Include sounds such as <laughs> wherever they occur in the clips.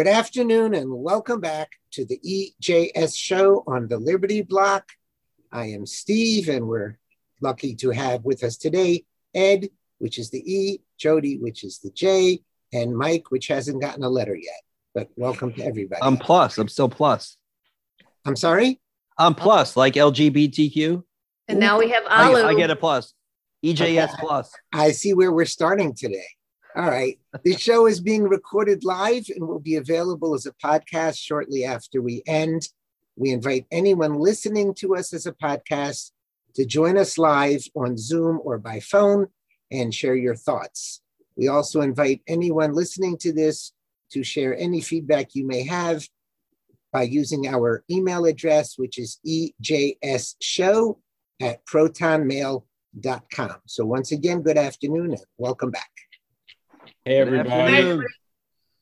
Good afternoon and welcome back to the EJS show on the Liberty Block. I am Steve, and we're lucky to have with us today Ed, which is the E, Jody, which is the J, and Mike, which hasn't gotten a letter yet. But welcome to everybody. I'm plus. I'm still plus. I'm sorry? I'm plus, like LGBTQ. And now we have I, Alu. I get a plus. EJS plus. I see where we're starting today. All right. The show is being recorded live and will be available as a podcast shortly after we end. We invite anyone listening to us as a podcast to join us live on Zoom or by phone and share your thoughts. We also invite anyone listening to this to share any feedback you may have by using our email address, which is ejsshow at protonmail.com. So once again, good afternoon and welcome back. Hey, everybody.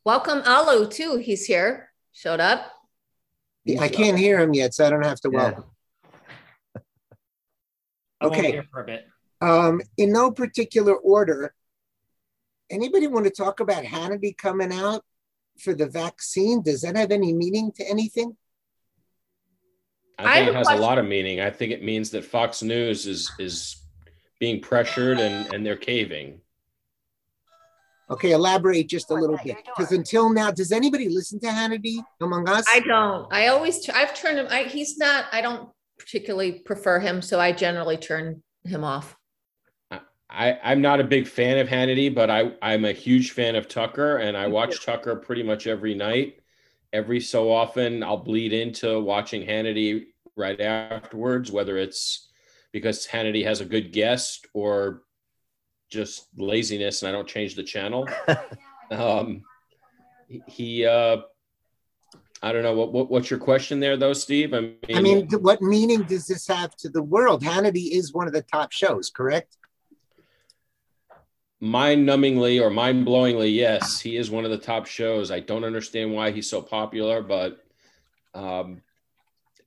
Welcome Alu too. He's here. Showed up. I can't hear him yet, so I don't have to Yeah. welcome. I Okay. for a bit. Um, in no particular order, anybody want to talk about Hannity coming out for the vaccine? Does that have any meaning to anything? I I think have it has question. a lot of meaning. I think it means that Fox News is is being pressured and and they're caving. Okay, elaborate just a little bit. Because until now, does anybody listen to Hannity among us? I don't. I always. I've turned him. I, he's not. I don't particularly prefer him, so I generally turn him off. I, I'm not a big fan of Hannity, but I, I'm a huge fan of Tucker, and I watch Tucker pretty much every night. Every so often, I'll bleed into watching Hannity right afterwards, whether it's because Hannity has a good guest or just laziness and I don't change the channel. <laughs> um, he- uh, I don't know what, what what's your question there, though, Steve. I mean, I mean, what meaning does this have to the world? Hannity is one of the top shows, correct? mind-numbingly or mind-blowingly yes he is one of the top shows i don't understand why he's so popular but um,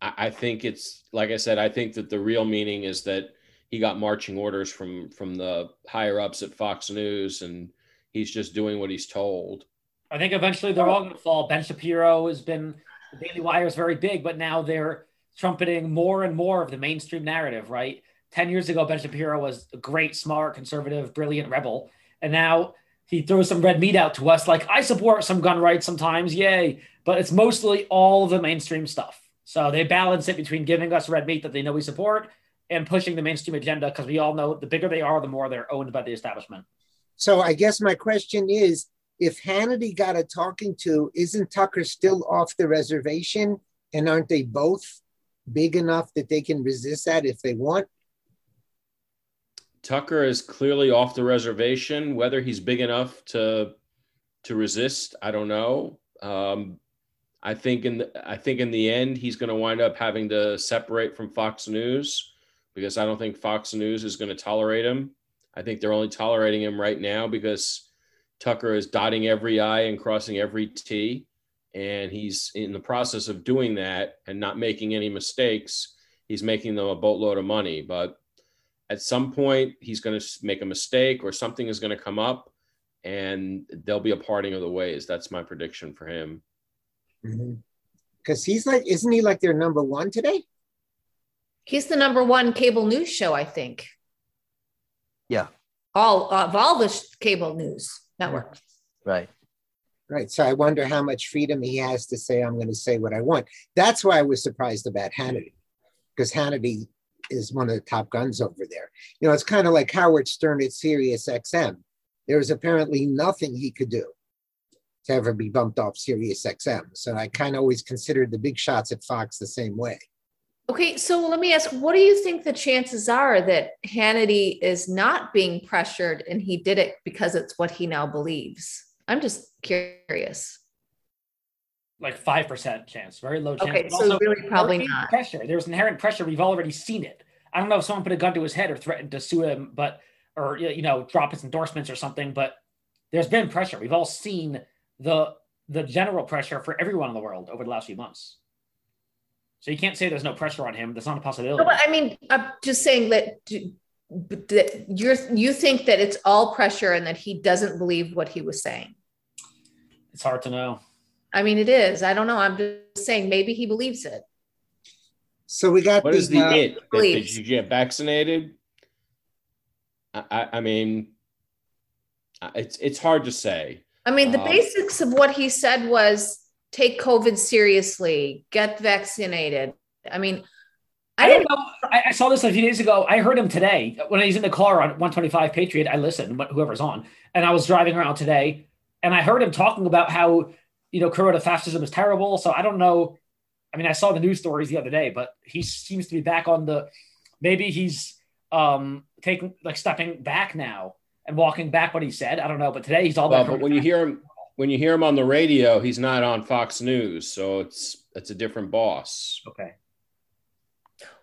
I, I think it's like i said i think that the real meaning is that he got marching orders from from the higher ups at fox news and he's just doing what he's told I think eventually they're all going to fall. Ben Shapiro has been, the Daily Wire is very big, but now they're trumpeting more and more of the mainstream narrative, right? 10 years ago, Ben Shapiro was a great, smart, conservative, brilliant rebel. And now he throws some red meat out to us like, I support some gun rights sometimes, yay. But it's mostly all the mainstream stuff. So they balance it between giving us red meat that they know we support and pushing the mainstream agenda because we all know the bigger they are, the more they're owned by the establishment. So I guess my question is if Hannity got a talking to, isn't Tucker still off the reservation? And aren't they both big enough that they can resist that if they want? tucker is clearly off the reservation whether he's big enough to to resist i don't know um, I think in the, I think in the end he's going to wind up having to separate from Fox News because I don't think Fox News is going to tolerate him. I think they're only tolerating him right now because Tucker is dotting every I and crossing every T, and he's in the process of doing that and not making any mistakes. He's making them a boatload of money, but at some point he's going to make a mistake or something is going to come up, and there'll be a parting of the ways. That's my prediction for him. Mm-hmm. Because he's like, isn't he like their number one today? He's the number one cable news show, I think. Yeah. All of all the sh- cable news networks. Right. Right. So I wonder how much freedom he has to say, I'm going to say what I want. That's why I was surprised about Hannity, because Hannity is one of the top guns over there. You know, it's kind of like Howard Stern at Sirius XM. There was apparently nothing he could do to ever be bumped off Sirius XM. So I kind of always considered the big shots at Fox the same way. Okay, so let me ask, what do you think the chances are that Hannity is not being pressured and he did it because it's what he now believes? I'm just curious. like five percent chance, very low chance. Okay, but so also really probably there not. pressure. There's inherent pressure. We've already seen it. I don't know if someone put a gun to his head or threatened to sue him, but or you know drop his endorsements or something. But there's been pressure. We've all seen the the general pressure for everyone in the world over the last few months. So you can't say there's no pressure on him. That's not a possibility. No, but I mean, I'm just saying that, that you're you think that it's all pressure and that he doesn't believe what he was saying. It's hard to know. I mean, it is. I don't know. I'm just saying maybe he believes it. So we got What is the uh, it? That- Did you get vaccinated? I, I, I mean, it's it's hard to say. I mean, the Um, basics of what he said was take COVID seriously, get vaccinated. I mean, I I don't didn't know. I, I saw this a few days ago. I heard him today when he's in the car on 125 Patriot. I listened, wh- whoever's on, and I was driving around today, and I heard him talking about how you know corona fascism is terrible. So I don't know. I mean, I saw the news stories the other day, but he seems to be back on the. Maybe he's um taking like stepping back now and walking back what he said. I don't know, but today he's all Well, about. but when you hear him when you hear him on the radio, he's not on Fox News, so it's it's a different boss. okay,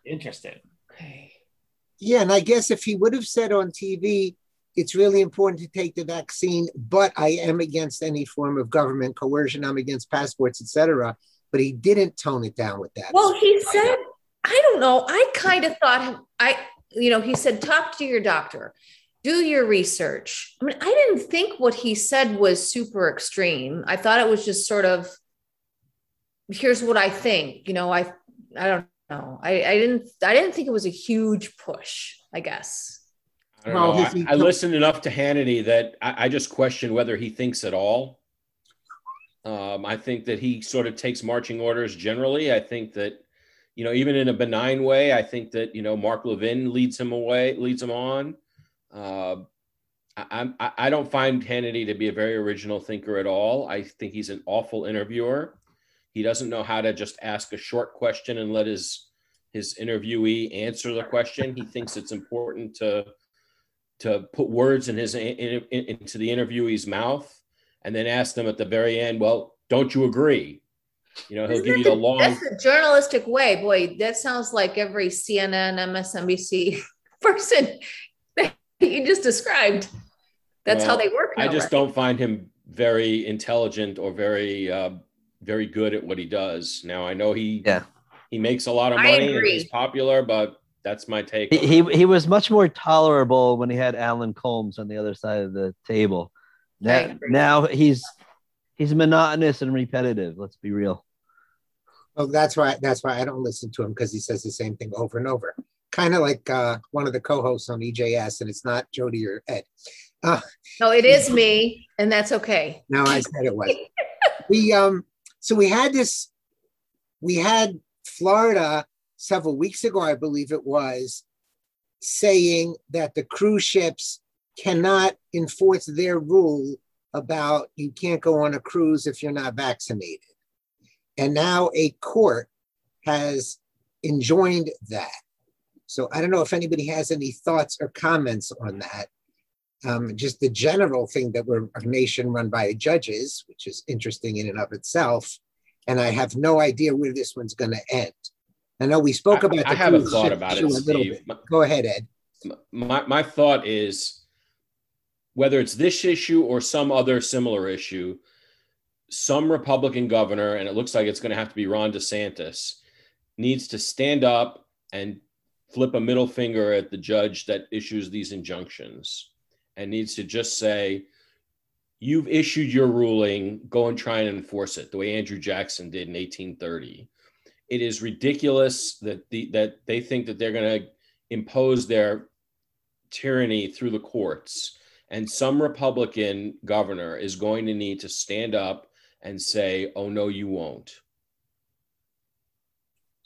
interesting. Okay. Yeah, and I guess if he would have said on TV, it's really important to take the vaccine, but I am against any form of government coercion. I'm against passports, etc. But he didn't tone it down with that. Well, he said, I don't know. I kind of thought I, you know, he said, talk to your doctor, do your research. I mean, I didn't think what he said was super extreme. I thought it was just sort of, here's what I think. You know, I, I don't know. I, I didn't, I didn't think it was a huge push. I guess. I Well, know. has he I, I listened enough to Hannity that I, I just question whether he thinks at all. Um, I think that he sort of takes marching orders generally. I think that, you know, even in a benign way, I think that you know Mark Levin leads him away, leads him on. Uh, I, I, I don't find Hannity to be a very original thinker at all. I think he's an awful interviewer. He doesn't know how to just ask a short question and let his his interviewee answer the question. He thinks it's important to to put words in his in, in- into the interviewee's mouth and then ask them at the very end, well, don't you agree? You know, he'll Isn't give you that the long That's the journalistic way. Boy, that sounds like every CNN, MSNBC <laughs> person <laughs> you just described. That's how they work. I just right? don't find him very intelligent or very uh, very good at what he does. Now I know he Yeah. he makes a lot of money and agree. he's popular, but that's my take. He, he he was much more tolerable when he had Alan Colmes on the other side of the table. I Now, now he's he's monotonous and repetitive. Let's be real. Well, that's why that's why I don't listen to him because he says the same thing over and over. Kind of like uh, one of the co-hosts on EJS, and it's not Jody or Ed. Uh, No, it is me, and that's okay. no, I said it was. we um, so we had this. We had Florida several weeks ago, I believe it was, saying that the cruise ships cannot enforce their rule about you can't go on a cruise if you're not vaccinated. And now a court has enjoined that. So I don't know if anybody has any thoughts or comments on that. Um, just the general thing that we're a nation run by judges, which is interesting in and of itself. And I have no idea where this one's going to end. I know we spoke about. I the have a thought about it, a little Steve. bit. Go ahead, Ed. my, my thought is whether it's this issue or some other similar issue, some Republican governor, and it looks like it's going to have to be Ron DeSantis, needs to stand up and flip a middle finger at the judge that issues these injunctions and needs to just say, You've issued your ruling, go and try and enforce it the way Andrew Jackson did in 1830. It is ridiculous that the that they think that they're going to impose their tyranny through the courts. And some Republican governor is going to need to stand up and say, oh, no, you won't.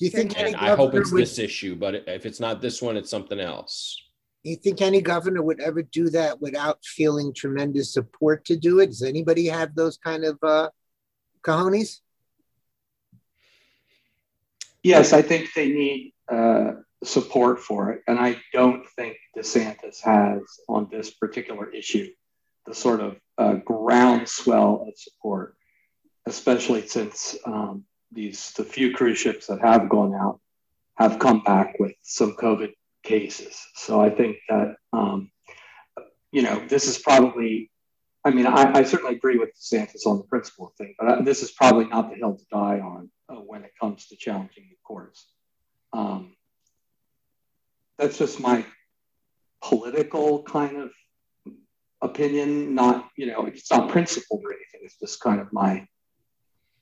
Do you think any And I hope it's would, this issue, but if it's not this one, it's something else. Do you think any governor would ever do that without feeling tremendous support to do it? Does anybody have those kind of uh, cojones? Yes, I think they need uh, support for it. And I don't think DeSantis has on this particular issue the sort of uh, groundswell of support, especially since um, these the few cruise ships that have gone out have come back with some COVID cases. So I think that um, you know this is probably. I mean, I, I certainly agree with DeSantis on the principle thing, but I, this is probably not the hill to die on uh, when it comes to challenging the courts. Um, that's just my political kind of opinion. Not, you know, it's not principled or anything. It's just kind of my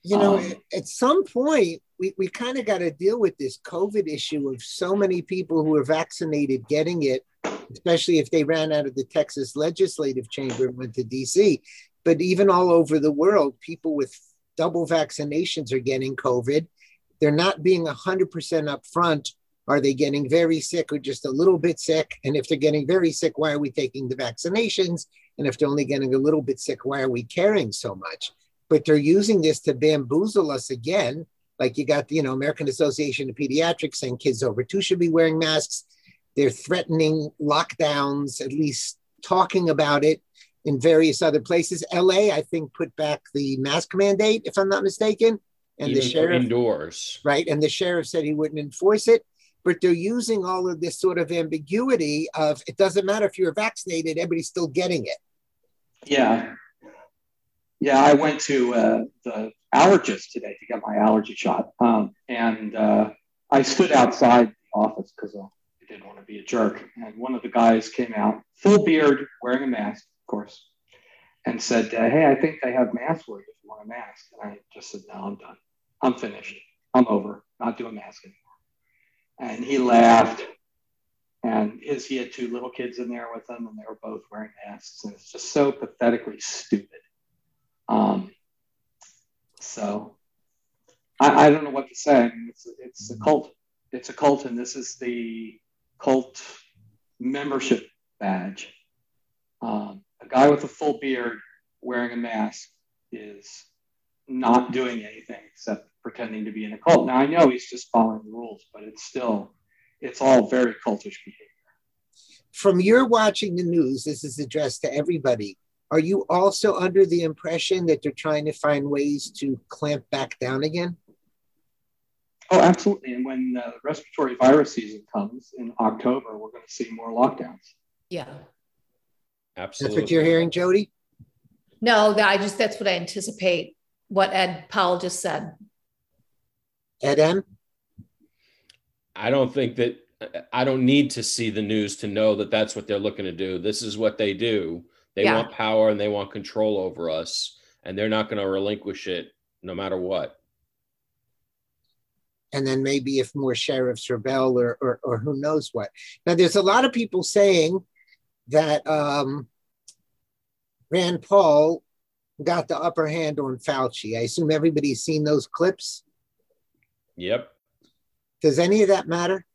You know, Um, at some point, we, we kind of got to deal with this COVID issue of so many people who are vaccinated getting it, especially if they ran out of the Texas legislative chamber and went to DC. But even all over the world, people with double vaccinations are getting COVID. They're not being 100% upfront. Are they getting very sick or just a little bit sick? And if they're getting very sick, why are we taking the vaccinations? And if they're only getting a little bit sick, why are we caring so much? But they're using this to bamboozle us again. Like you got, you know, American Association of Pediatrics saying kids over two should be wearing masks. They're threatening lockdowns, at least talking about it in various other places. LA, I think, put back the mask mandate, if I'm not mistaken. And Even the sheriff, indoors. right? And the sheriff said he wouldn't enforce it. But they're using all of this sort of ambiguity of it doesn't matter if you're vaccinated, everybody's still getting it. Yeah. Yeah, I went to uh, the allergist today to get my allergy shot. Um, and uh, I stood outside the office because I didn't want to be a jerk. And one of the guys came out, full beard, wearing a mask, of course, and said, uh, Hey, I think they have masks for you if you want a mask. And I just said, No, I'm done. I'm finished. I'm over. Not doing mask anymore. And he laughed. And his, he had two little kids in there with him, and they were both wearing masks. And it's just so pathetically stupid. Um, so I, I don't know what to say. I mean, it's, it's a cult. It's a cult, and this is the cult membership badge. Um, a guy with a full beard wearing a mask is not doing anything except pretending to be in a cult. Now I know he's just following the rules, but it's still, it's all very cultish behavior. From your watching the news, this is addressed to everybody. Are you also under the impression that they're trying to find ways to clamp back down again? Oh, absolutely. And when uh, the respiratory virus season comes in October, we're going to see more lockdowns. Yeah. Absolutely. That's what you're hearing, Jody? No, I just that's what I anticipate. What Ed Powell just said. Ed M? I don't think that I don't need to see the news to know that that's what they're looking to do. This is what they do. They Yeah. want power and they want control over us, and they're not going to relinquish it no matter what. and then maybe if more sheriffs rebel or, or, or who knows what. Now, there's a lot of people saying that um, Rand Paul got the upper hand on Fauci. I assume everybody's seen those clips. Yep. Does any of that matter?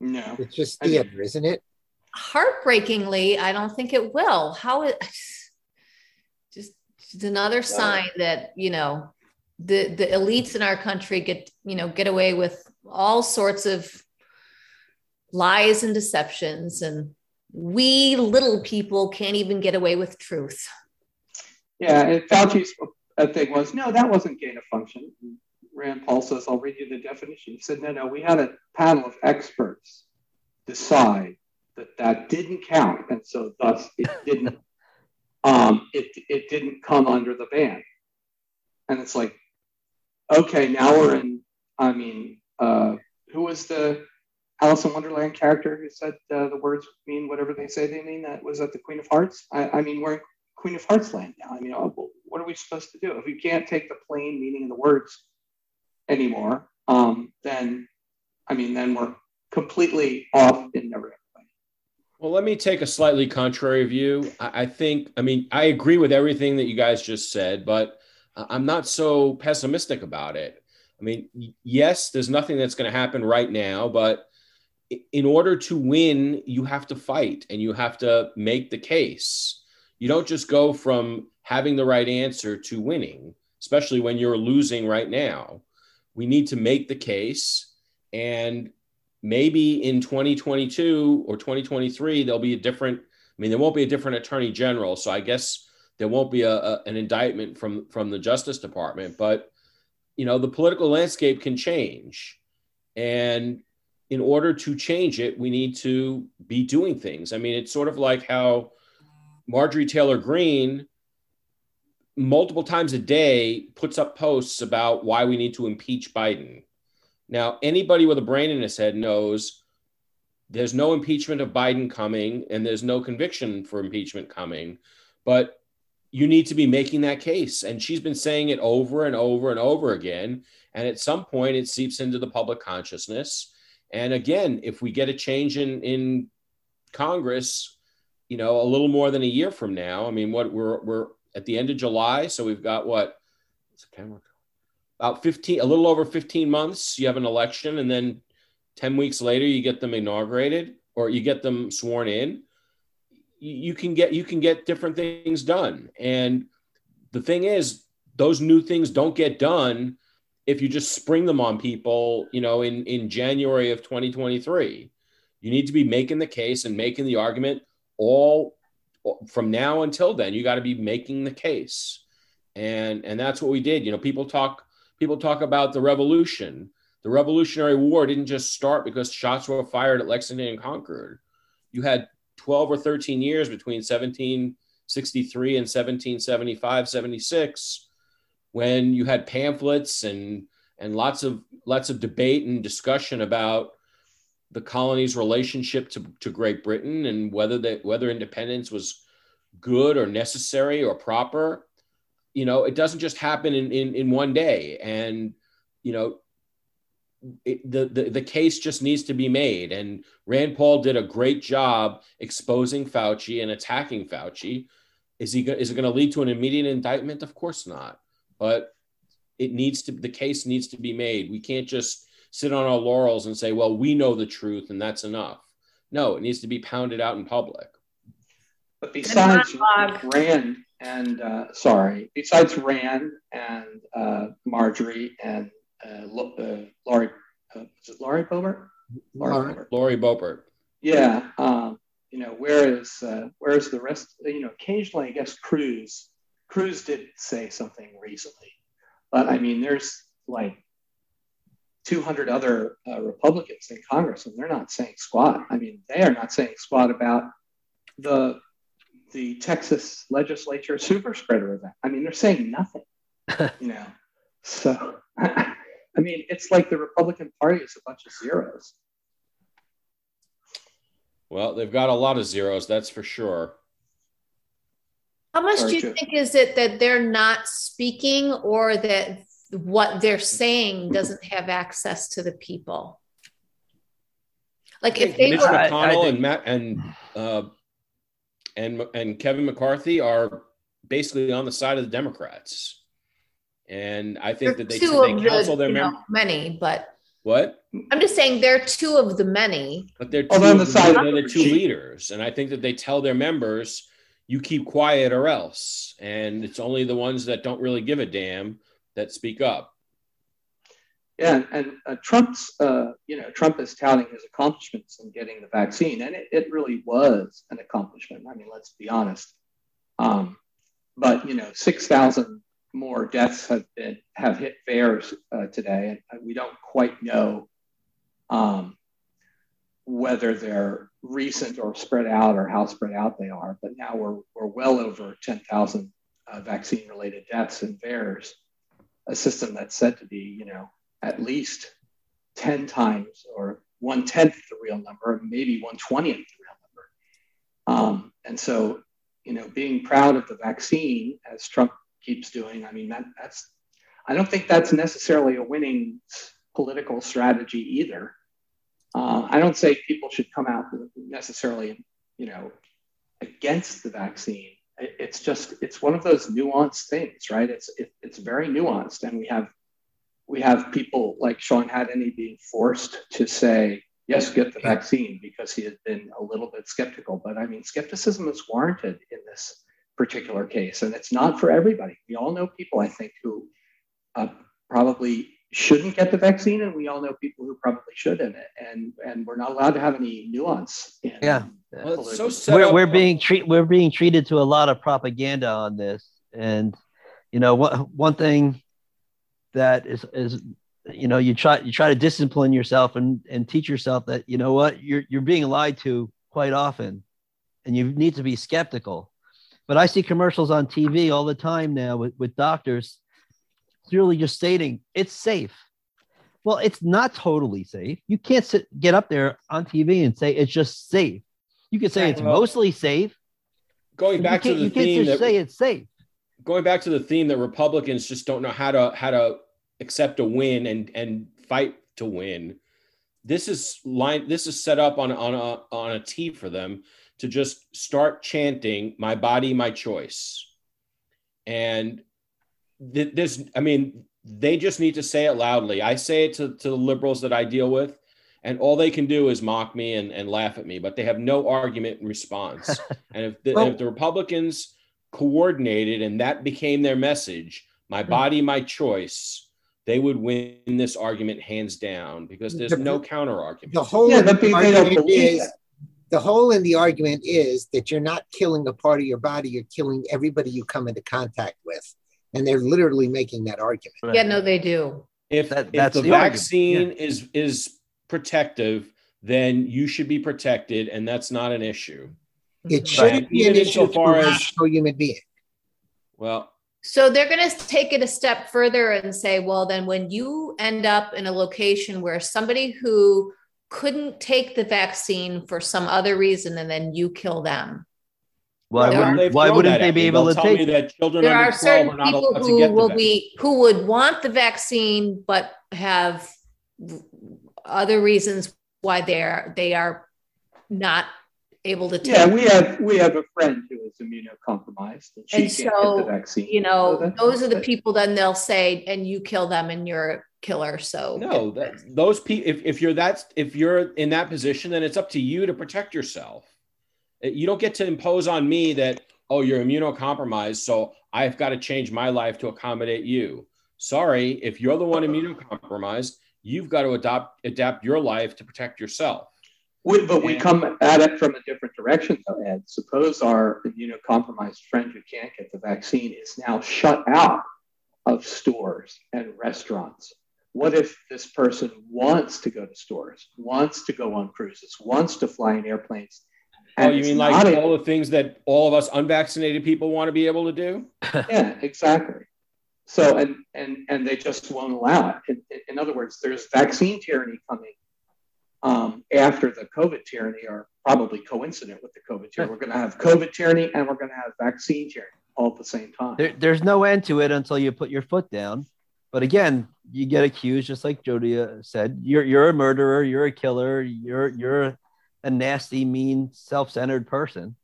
No. It's just I mean- theater, isn't it? Heartbreakingly, I don't think it will. How it just it's another sign that you know the the elites in our country get you know get away with all sorts of lies and deceptions and we little people can't even get away with truth Yeah, and Fauci's thing was, no, that wasn't gain of function. Rand Paul says, I'll read you the definition. He said, no, no, we had a panel of experts decide that that didn't count, and so thus it didn't, <laughs> um, it it didn't come under the ban. And it's like, okay, now we're in. I mean, uh, who was the Alice in Wonderland character who said uh, the words mean whatever they say they mean? That was that the Queen of Hearts. I, I mean, we're in Queen of Hearts land now. I mean, uh, what are we supposed to do if we can't take the plain meaning of the words anymore? Um, then, I mean, then we're completely off in the way. Well, let me take a slightly contrary view. I, think, I mean, I agree with everything that you guys just said, but I'm not so pessimistic about it. I mean, yes, there's nothing that's going to happen right now, but in order to win, you have to fight and you have to make the case. You don't just go from having the right answer to winning, especially when you're losing right now. We need to make the case and maybe in 2022 or 2023 there'll be a different i mean there won't be a different attorney general. So i guess there won't be a, a, an indictment from from the justice department. But you know the political landscape can change. And in order to change it we need to be doing things. I mean it's sort of like how marjorie taylor greene multiple times a day puts up posts about why we need to impeach biden now, anybody with a brain in his head knows there's no impeachment of Biden coming and there's no conviction for impeachment coming. But you need to be making that case. And she's been saying it over and over and over again. And at some point, it seeps into the public consciousness. And again, if we get a change in, in Congress, you know, a little more than a year from now, I mean, what we're, we're at the end of July. So we've got what? September, about 15, a little over 15 months. You have an election. And then 10 weeks later, you get them inaugurated or you get them sworn in you can get you can get different things done and the thing is those new things don't get done if you just spring them on people you know in in january of 2023 you need to be making the case and making the argument all from now until then you got to be making the case and and that's what we did you know people talk people talk about the revolution the revolutionary war didn't just start because shots were fired at lexington and concord you had 12 or 13 years between 1763 and 1775, 76, when you had pamphlets and and lots of lots of debate and discussion about the colony's relationship to, to Great Britain and whether that whether independence was good or necessary or proper. You know, it doesn't just happen in, in, in one day. And, you know, it, the, the the case just needs to be made. And Rand Paul did a great job exposing Fauci and attacking Fauci. Is he is it going to lead to an immediate indictment? Of course not. But it needs to the case needs to be made. We can't just sit on our laurels and say, well, we know the truth and that's enough. No, it needs to be pounded out in public. But besides Rand and uh, sorry, besides Rand and uh, Marjorie and uh, uh, Laurie, uh, is it Laurie Boebert? Laurie, Boebert. Laurie Boebert. Yeah. Um, you know, where is uh, where is the rest? You know, occasionally, I guess Cruz Cruz did say something recently, but I mean, there's like 200 other uh, Republicans in Congress, and they're not saying squat. I mean, they are not saying squat about the the Texas legislature super spreader event. I mean, they're saying nothing. <laughs> you know, so <laughs> I mean, it's like the Republican Party is a bunch of zeros. Well, they've got a lot of zeros, that's for sure. How much Sorry, do you think is it that they're not speaking or that what they're saying doesn't have access to the people? Like if they Mitch were, McConnell and Matt and uh, and and Kevin McCarthy are basically on the side of the Democrats and I think that they, they counsel the, their members. Many, but what? I'm just saying they're two of the many. But they're two, oh, the, side they're the two leaders, and I think that they tell their members, "You keep quiet or else," and it's only the ones that don't really give a damn that speak up. Yeah, and uh, Trump's, uh, you know, Trump is touting his accomplishments in getting the vaccine, and it, it really was an accomplishment. I mean, let's be honest. Um, but you know, six thousand more deaths have been have hit VAERS uh, today, and we don't quite know um, whether they're recent or spread out or how spread out they are. But now we're we're well over 10,000 uh, vaccine related deaths in VAERS, a system that's said to be you know at least 10 times or one tenth the real number, maybe one twentieth the real number. Um, and so you know being proud of the vaccine as Trump keeps doing. I mean, that, that's, I don't think that's necessarily a winning political strategy either. Uh, I don't say people should come out necessarily, you know, against the vaccine. It's just it's one of those nuanced things, right? It's it, it's very nuanced, and we have we have people like Sean Hannity being forced to say yes, get the vaccine because he had been a little bit skeptical. But I mean, skepticism is warranted in this particular case. And it's not for everybody. We all know people, I think, who uh, probably shouldn't get the vaccine, and we all know people who probably should in it. And and we're not allowed to have any nuance. In, yeah, well, so we're, we're being treat we're being treated to a lot of propaganda on this, and you know what one thing that is is you know you try you try to discipline yourself and and teach yourself that you know what you're you're being lied to quite often and you need to be skeptical but I see commercials on TV all the time now with, with doctors really just stating it's safe. Well, it's not totally safe. You can't sit, get up there on TV and say it's just safe. You can say it's mostly safe. Going back to the you can't just that, say it's safe. Going back to the theme that Republicans just don't know how to how to accept a win and and fight to win. This is line. This is set up on on a on a tee for them to just start chanting "My body, my choice," and th- this. I mean, they just need to say it loudly. I say it to to the liberals that I deal with, and all they can do is mock me and, and laugh at me, but they have no argument in response. <laughs> and if the, well, if the Republicans coordinated and that became their message, my hmm. body, my choice, they would win this argument hands down because there's the, no counter argument. The whole yeah, the argument is the whole in the argument is that you're not killing a part of your body, you're killing everybody you come into contact with. And they're literally making that argument. Yeah, no, they do. If, that, if the, the vaccine yeah. is is protective, then you should be protected, and that's not an issue. It shouldn't be an issue for a human being. Well, so they're going to take it a step further and say, well, then when you end up in a location where somebody who couldn't take the vaccine for some other reason and then you kill them. Why wouldn't, why wouldn't they be able to tell take me that children there are certain are people who will be who would want the vaccine but have other reasons why they're they are not able to take. Yeah, we have we have a friend who is immunocompromised, and she and can't so, get the vaccine. You know, so those are the people. Then they'll say, "And you kill them, and you're a killer." So no, that, those people. If, if you're that if you're in that position, then it's up to you to protect yourself. Eh, you don't get to impose on me that oh you're immunocompromised, so I've got to change my life to accommodate you. Sorry, if you're the one immunocompromised, you've got to adopt adapt your life to protect yourself. We, but we come at it from a different direction, though, Ed. Suppose our immunocompromised friend who can't get the vaccine is now shut out of stores and restaurants. What if this person wants to go to stores, wants to go on cruises, wants to fly in airplanes? Oh, you mean like all the things that all of us unvaccinated people want to be able to do? <laughs> yeah, exactly. So, and and and they just won't allow it. In, in other words, there's vaccine tyranny coming um, after the COVID tyranny are probably coincident with the COVID tyranny. We're going to have COVID tyranny and we're going to have vaccine tyranny all at the same time. There, there's no end to it until you put your foot down. But again, you get accused, just like Jody uh, said, you're you're a murderer, you're a killer, you're you're a nasty, mean, self-centered person.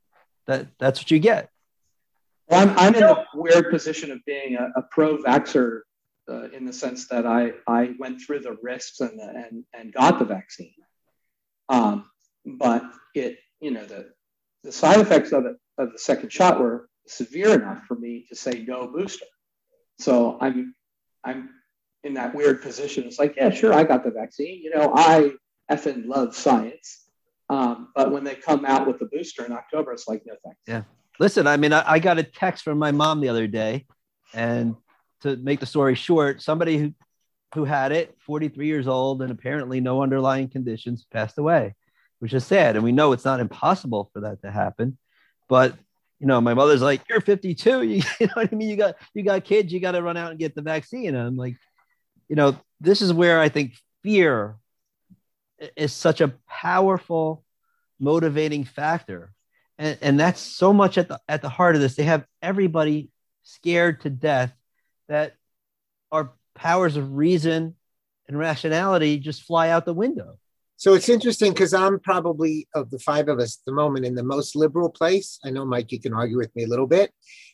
That that's what you get. Well, I'm, I'm in the weird position of being a, a pro-vaxxer uh, in the sense that I, I went through the risks and, the, and, and got the vaccine. Um, but it, you know, the, the side effects of it, of the second shot were severe enough for me to say no booster. So I'm, I'm in that weird position. It's like, yeah, sure, I got the vaccine. You know, I effing love science. Um, but when they come out with the booster in October, it's like, no thanks. Yeah. Listen, I mean, I, I got a text from my mom the other day, and to make the story short, somebody who who had it, 43 years old, and apparently no underlying conditions, passed away, which is sad. And we know it's not impossible for that to happen. But you know, my mother's like, "You're 52. <laughs> You, you know what I mean? You got you got kids. You got to run out and get the vaccine." And I'm like, you know, this is where I think fear is such a powerful motivating factor, and and that's so much at the at the heart of this. They have everybody scared to death that our powers of reason and rationality just fly out the window. So it's interesting because I'm probably of the five of us at the moment in the most liberal place. I know, Mike, you can argue with me a little bit.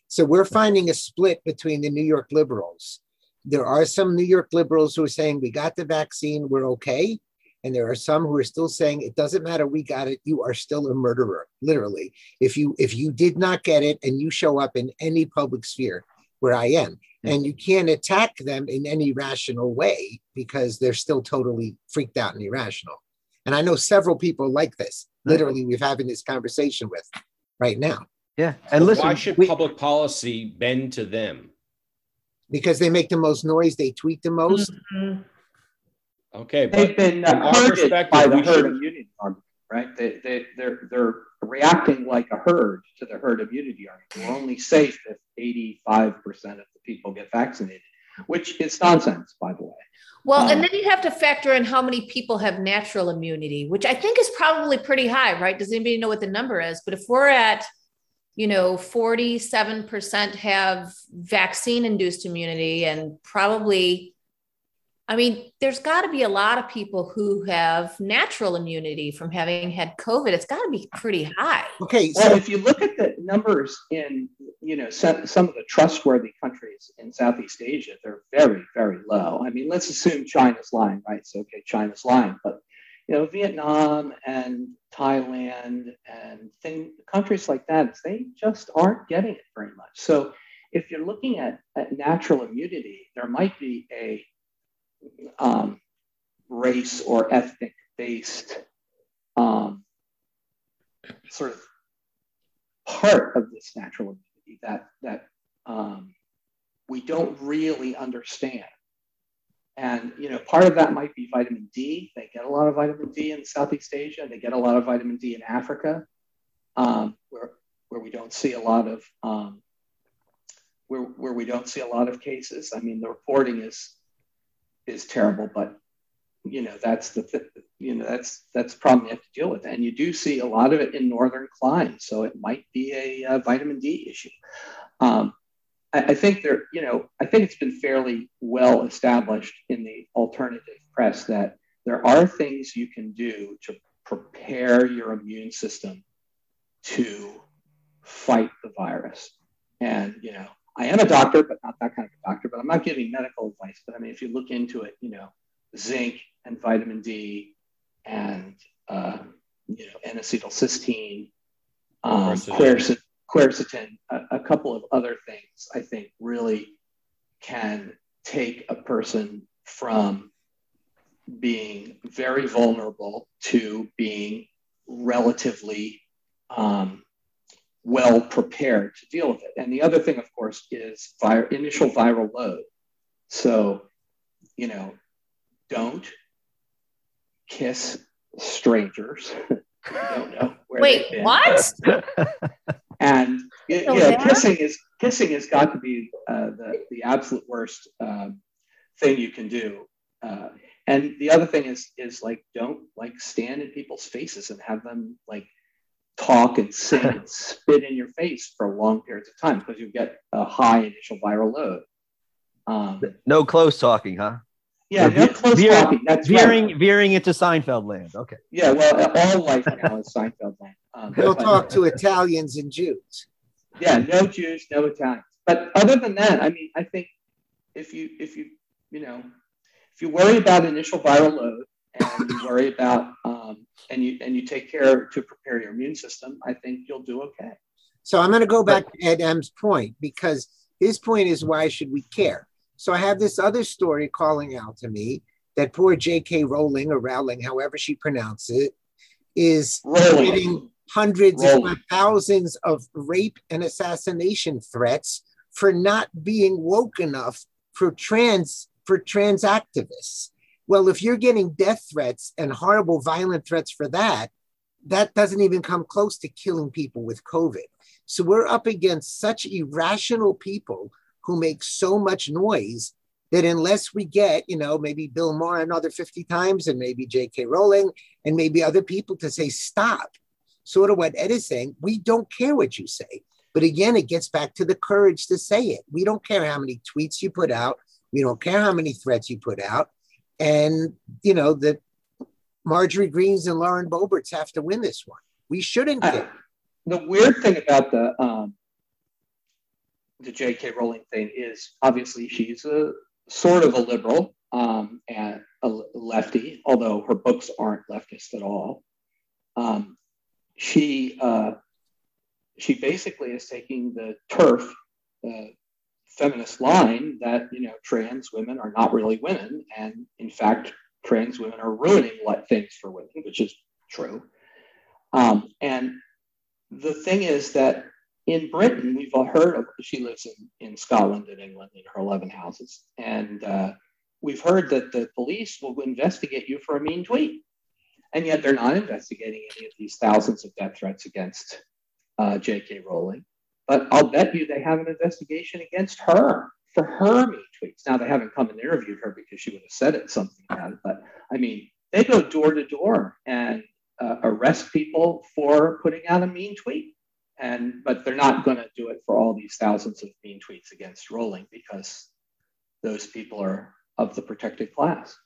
So we're finding a split between the New York liberals. There are some New York liberals who are saying we got the vaccine, we're okay. And there are some who are still saying it doesn't matter, we got it, you are still a murderer, literally. If you if you did not get it and you show up in any public sphere where I am, and you can't attack them in any rational way because they're still totally freaked out and irrational. And I know several people like this. Literally, we're having this conversation with right now. Yeah, and listen, why should we, public policy bend to them? Because they make the most noise, they tweet the most. Mm-hmm. Okay, but they've been uh, herded by the herd immunity argument, right? They, they, they're they're reacting like a herd to the herd immunity argument. We're only safe if 85% of the people get vaccinated, which is nonsense, by the way. Well, um, and then you have to factor in how many people have natural immunity, which I think is probably pretty high, right? Does anybody know what the number is? But if we're at you know, 47% have vaccine induced immunity, and probably I mean, there's got to be a lot of people who have natural immunity from having had COVID. It's got to be pretty high. Okay. So if you look at the numbers in, you know, some, some of the trustworthy countries in Southeast Asia, they're very, very low. I mean, let's assume China's lying, right? So, okay, China's lying, but, you know, Vietnam and Thailand and thing, countries like that, they just aren't getting it very much. So, if you're looking at, at natural immunity, there might be a um, race or ethnic based um, sort of part of this natural immunity that that um, we don't really understand. And you know, part of that might be vitamin D. They get a lot of vitamin D in Southeast Asia. They get a lot of vitamin D in Africa, um, where where we don't see a lot of um, where where we don't see a lot of cases. I mean, the reporting is is terrible, but you know that's the th- you know that's that's problem you have to deal with, and you do see a lot of it in northern climes, so it might be a, a vitamin D issue. Um, I, I think there, you know, I think it's been fairly well established in the alternative press that there are things you can do to prepare your immune system to fight the virus, and you know I am a doctor, but not that kind of a doctor. But I'm not giving medical advice. But I mean, if you look into it, you know, zinc and vitamin D and uh, you know N-acetylcysteine, um, quercetin, quercetin a, a couple of other things, I think really can take a person from being very vulnerable to being relatively um, well prepared to deal with it. And the other thing, of course, is vir- initial viral load. So, you know, don't kiss strangers. <laughs> don't know Wait, what? <laughs> and you know, kissing is kissing has got to be uh, the the absolute worst um, thing you can do. Uh, and the other thing is is like don't like stand in people's faces and have them like talk and <laughs> sing and spit in your face for long periods of time because you get a high initial viral load. Um, no close talking, huh? Yeah, no close veering, talking. That's veering, right. veering into Seinfeld land. Okay. Yeah, well, all life now is Seinfeld land. Um, He'll talk to Italians and Jews. Yeah, no Jews, no Italians. But other than that, I mean, I think if you if you you know if you worry about initial viral load and you worry about um, and you and you take care to prepare your immune system, I think you'll do okay. So I'm going to go back to Ed M's point because his point is why should we care? So I have this other story calling out to me that poor J.K. Rowling or Rowling, however she pronounces it, is getting hundreds, if thousands, of rape and assassination threats for not being woke enough for trans for trans activists. Well, if you're getting death threats and horrible violent threats for that, that doesn't even come close to killing people with COVID. So we're up against such irrational people who make so much noise that unless we get, you know, maybe Bill Maher another 50 times and maybe J.K. Rowling and maybe other people to say, stop, sort of what Ed is saying, we don't care what you say. But again, it gets back to the courage to say it. We don't care how many tweets you put out. We don't care how many threats you put out and you know that Marjorie Greens and Lauren Boeberts have to win this one. We shouldn't. Uh, the weird thing about the um, the J.K. Rowling thing is obviously she's a sort of a liberal um, and a lefty, although her books aren't leftist at all. Um, she uh, she basically is taking the turf, uh, feminist line that you know trans women are not really women, and in fact, trans women are ruining things for women, which is true. Um, and the thing is that in Britain, we've all heard of. She lives in, in Scotland and England in her eleven houses, and uh, we've heard that the police will investigate you for a mean tweet, and yet they're not investigating any of these thousands of death threats against uh, J.K. Rowling. But I'll bet you they have an investigation against her for her mean tweets. Now they haven't come and interviewed her because she would have said it something about it. But I mean, they go door to door and uh, arrest people for putting out a mean tweet. and but they're not going to do it for all these thousands of mean tweets against Rowling because those people are of the protected class.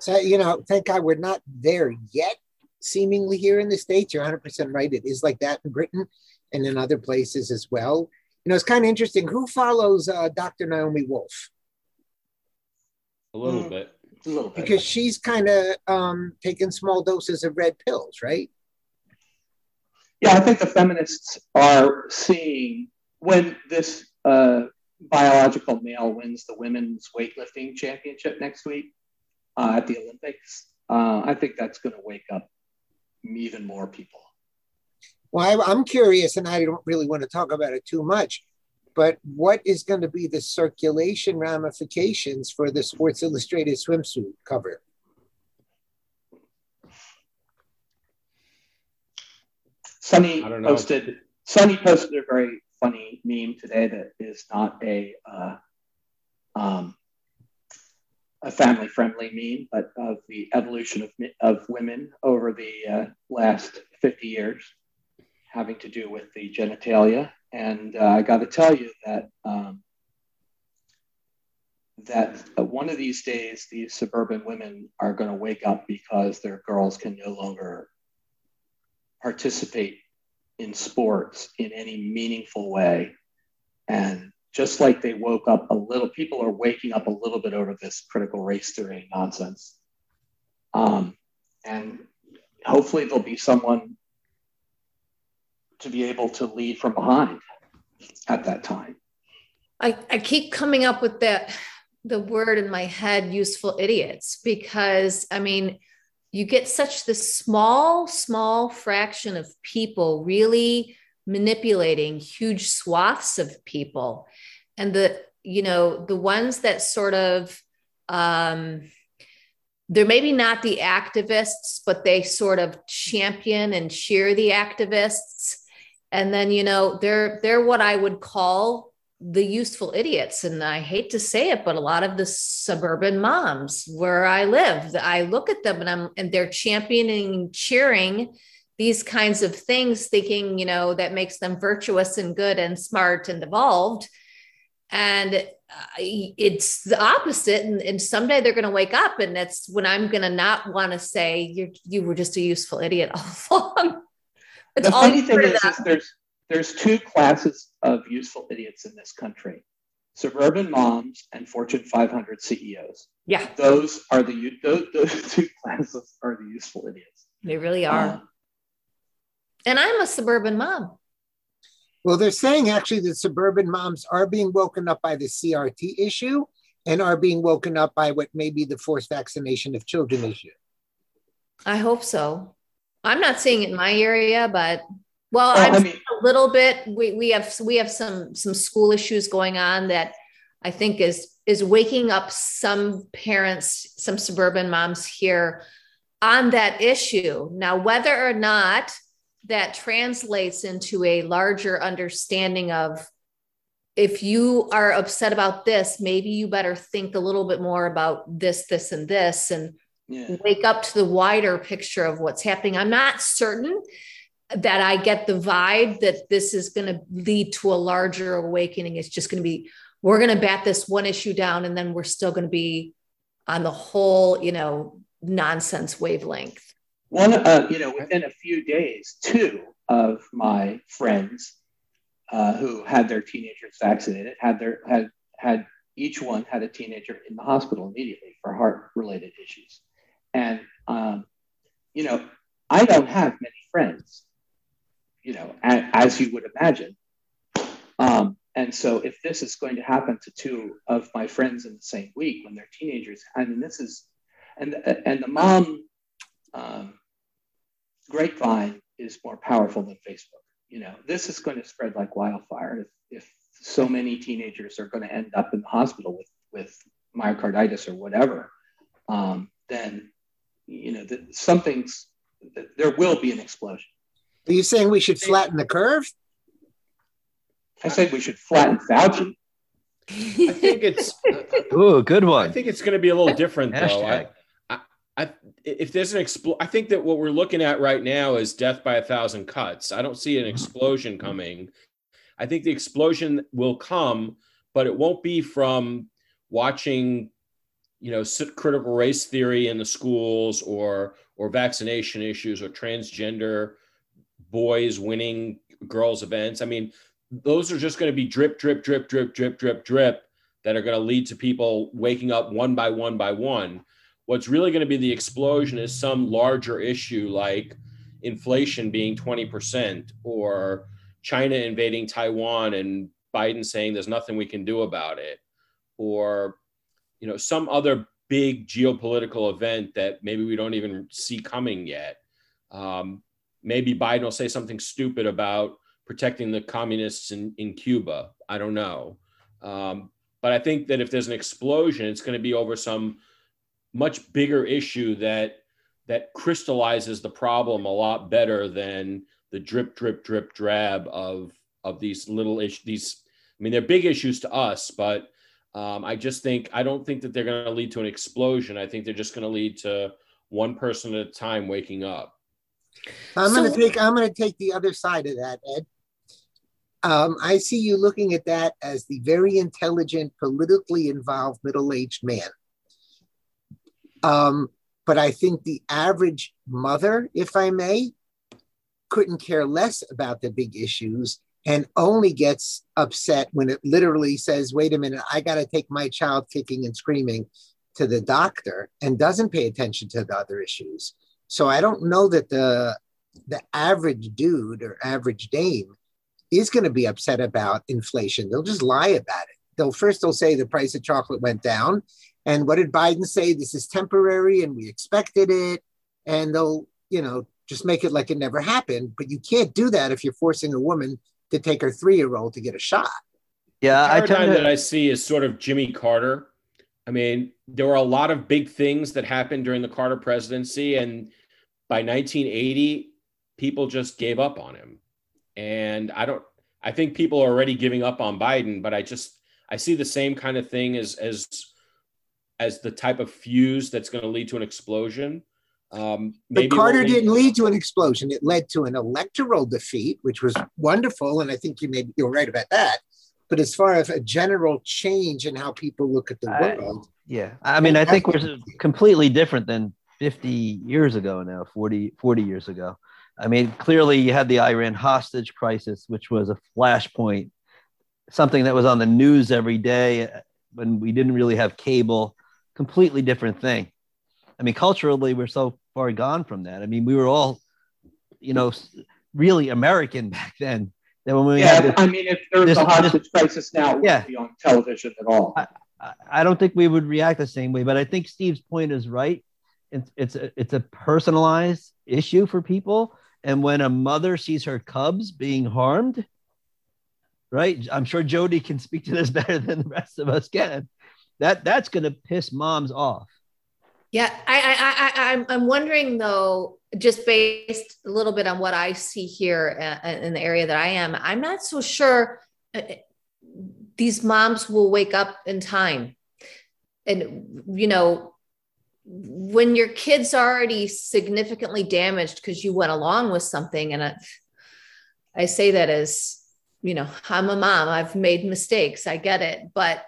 So you know, thank God we're not there yet. Seemingly here in the states, you're 100 percent right. It is like that in Britain and in other places as well. You know, it's kind of interesting. Who follows uh, Dr. Naomi Wolf? A little mm. bit. A little bit. Because she's kind of um, taking small doses of red pills, right? Yeah, I think the feminists are seeing when this uh, biological male wins the women's weightlifting championship next week uh, at the Olympics. Uh, I think that's going to wake up even more people. Well, I, I'm curious, and I don't really want to talk about it too much, but what is going to be the circulation ramifications for the Sports Illustrated swimsuit cover? Sunny posted. Sunny posted a very funny meme today that is not a uh, um, a family friendly meme, but of the evolution of of women over the uh, last fifty years, having to do with the genitalia. And uh, I got to tell you that um, that one of these days, these suburban women are going to wake up because their girls can no longer participate in sports in any meaningful way. And just like they woke up a little, people are waking up a little bit over this critical race theory nonsense. Um, and hopefully there'll be someone to be able to lead from behind at that time. I, I keep coming up with that the word in my head useful idiots because I mean you get such this small, small fraction of people really manipulating huge swaths of people. And the, you know, the ones that sort of, um, they're maybe not the activists, but they sort of champion and cheer the activists. And then, you know, they're they're what I would call the useful idiots. And i hate to say it but a lot of the suburban moms where i live i look at them and i'm and they're championing cheering these kinds of things thinking you know that makes them virtuous and good and smart and evolved. And uh, it's the opposite. And, and someday they're going to wake up and that's when i'm going to not want to say you you were just a useful idiot all <laughs> along it's the funny thing is, is there's there's two classes of useful idiots in this country suburban moms and Fortune 500 CEOs. Yeah. Those are the, those, those <laughs> two classes are the useful idiots. They really are. Um, and I'm a suburban mom. Well, they're saying actually that suburban moms are being woken up by the CRT issue and are being woken up by what may be the forced vaccination of children issue. I hope so. I'm not seeing it in my area, but well, I'm I mean, a little bit. We we have we have some some school issues going on that I think is is waking up some parents, some suburban moms here on that issue. Now, whether or not that translates into a larger understanding of if you are upset about this, maybe you better think a little bit more about this, this, and this, and yeah. wake up to the wider picture of what's happening. I'm not certain that I get the vibe that this is going to lead to a larger awakening. It's just going to be, we're going to bat this one issue down and then we're still going to be on the whole, you know, nonsense wavelength. One, uh, you know, within a few days, two of my friends uh, who had their teenagers vaccinated had their had had each one had a teenager in the hospital immediately for heart related issues, and um, you know, I don't have many friends you know, as, as you would imagine. Um, and so, if this is going to happen to two of my friends in the same week when they're teenagers, I mean, this is, and and the mom um, grapevine is more powerful than Facebook. You know, this is going to spread like wildfire if, if so many teenagers are going to end up in the hospital with with myocarditis or whatever. Um, then, you know, the, something's there will be an explosion. Are you saying we should flatten the curve? I said we should flatten Fauci. I think it's <laughs> ooh, good one. I think it's going to be a little different though. I, I, I, if there's an expl, I think that what we're looking at right now is death by a thousand cuts. I don't see an explosion coming. I think the explosion will come, but it won't be from watching, you know, critical race theory in the schools or or vaccination issues or transgender boys winning girls events. I mean, those are just going to be drip, drip, drip, drip, drip, drip, drip that are going to lead to people waking up one by one by one. What's really going to be the explosion is some larger issue like inflation being 20% or China invading Taiwan and Biden saying there's nothing we can do about it or you know some other big geopolitical event that maybe we don't even see coming yet. Um, maybe Biden will say something stupid about protecting the communists in, in Cuba. I don't know. Um, but I think that if there's an explosion, it's going to be over some much bigger issue that that crystallizes the problem a lot better than the drip, drip, drip, drab of of these little issues. These, I mean, they're big issues to us, but um, I just think I don't think that they're going to lead to an explosion. I think they're just going to lead to one person at a time waking up. I'm so, going to take I'm going to take the other side of that, Ed. Um, I see you looking at that as the very intelligent, politically involved middle-aged man. Um, but I think the average mother, if I may, couldn't care less about the big issues and only gets upset when it literally says, wait a minute, I got to take my child kicking and screaming to the doctor and doesn't pay attention to the other issues. So I don't know that the the average dude or average dame is going to be upset about inflation. They'll just lie about it. They'll first they'll say the price of chocolate went down. And what did Biden say? This is temporary and we expected it. And they'll, you know, just make it like it never happened. But you can't do that if you're forcing a woman to take her three-year-old to get a shot. Yeah, the paradigm I to... that I see is sort of Jimmy Carter. I mean, there were a lot of big things that happened during the Carter presidency, and by 1980, people just gave up on him. And I don't. I think people are already giving up on Biden, but I just I see the same kind of thing as as as the type of fuse that's going to lead to an explosion. Um, but Carter didn't lead to an explosion. It led to an electoral defeat, which was wonderful, and I think you may you're right about that. But as far as a general change in how people look at the world, yeah, I mean, I think we're completely different than 50 years ago now, 40, 40 years ago. I mean, clearly you had the Iran hostage crisis, which was a flashpoint, something that was on the news every day when we didn't really have cable, completely different thing. I mean, culturally, we're so far gone from that. I mean, we were all, you know, really American <laughs> back then. That when we yeah, this, I mean, if there was this, a hostage this, crisis now, it yeah, wouldn't be on television at all. I, I don't think we would react the same way, but I think Steve's point is right. It's it's a, it's a personalized issue for people, and when a mother sees her cubs being harmed, right? I'm sure Jody can speak to this <laughs> better than the rest of us can. That that's going to piss moms off. Yeah, I, I, I, I'm, I'm wondering though, just based a little bit on what I see here uh, in the area that I am, I'm not so sure uh, these moms will wake up in time. And, you know, when your kid's are already significantly damaged because you went along with something, and I, I say that as, you know, I'm a mom, I've made mistakes, I get it. But,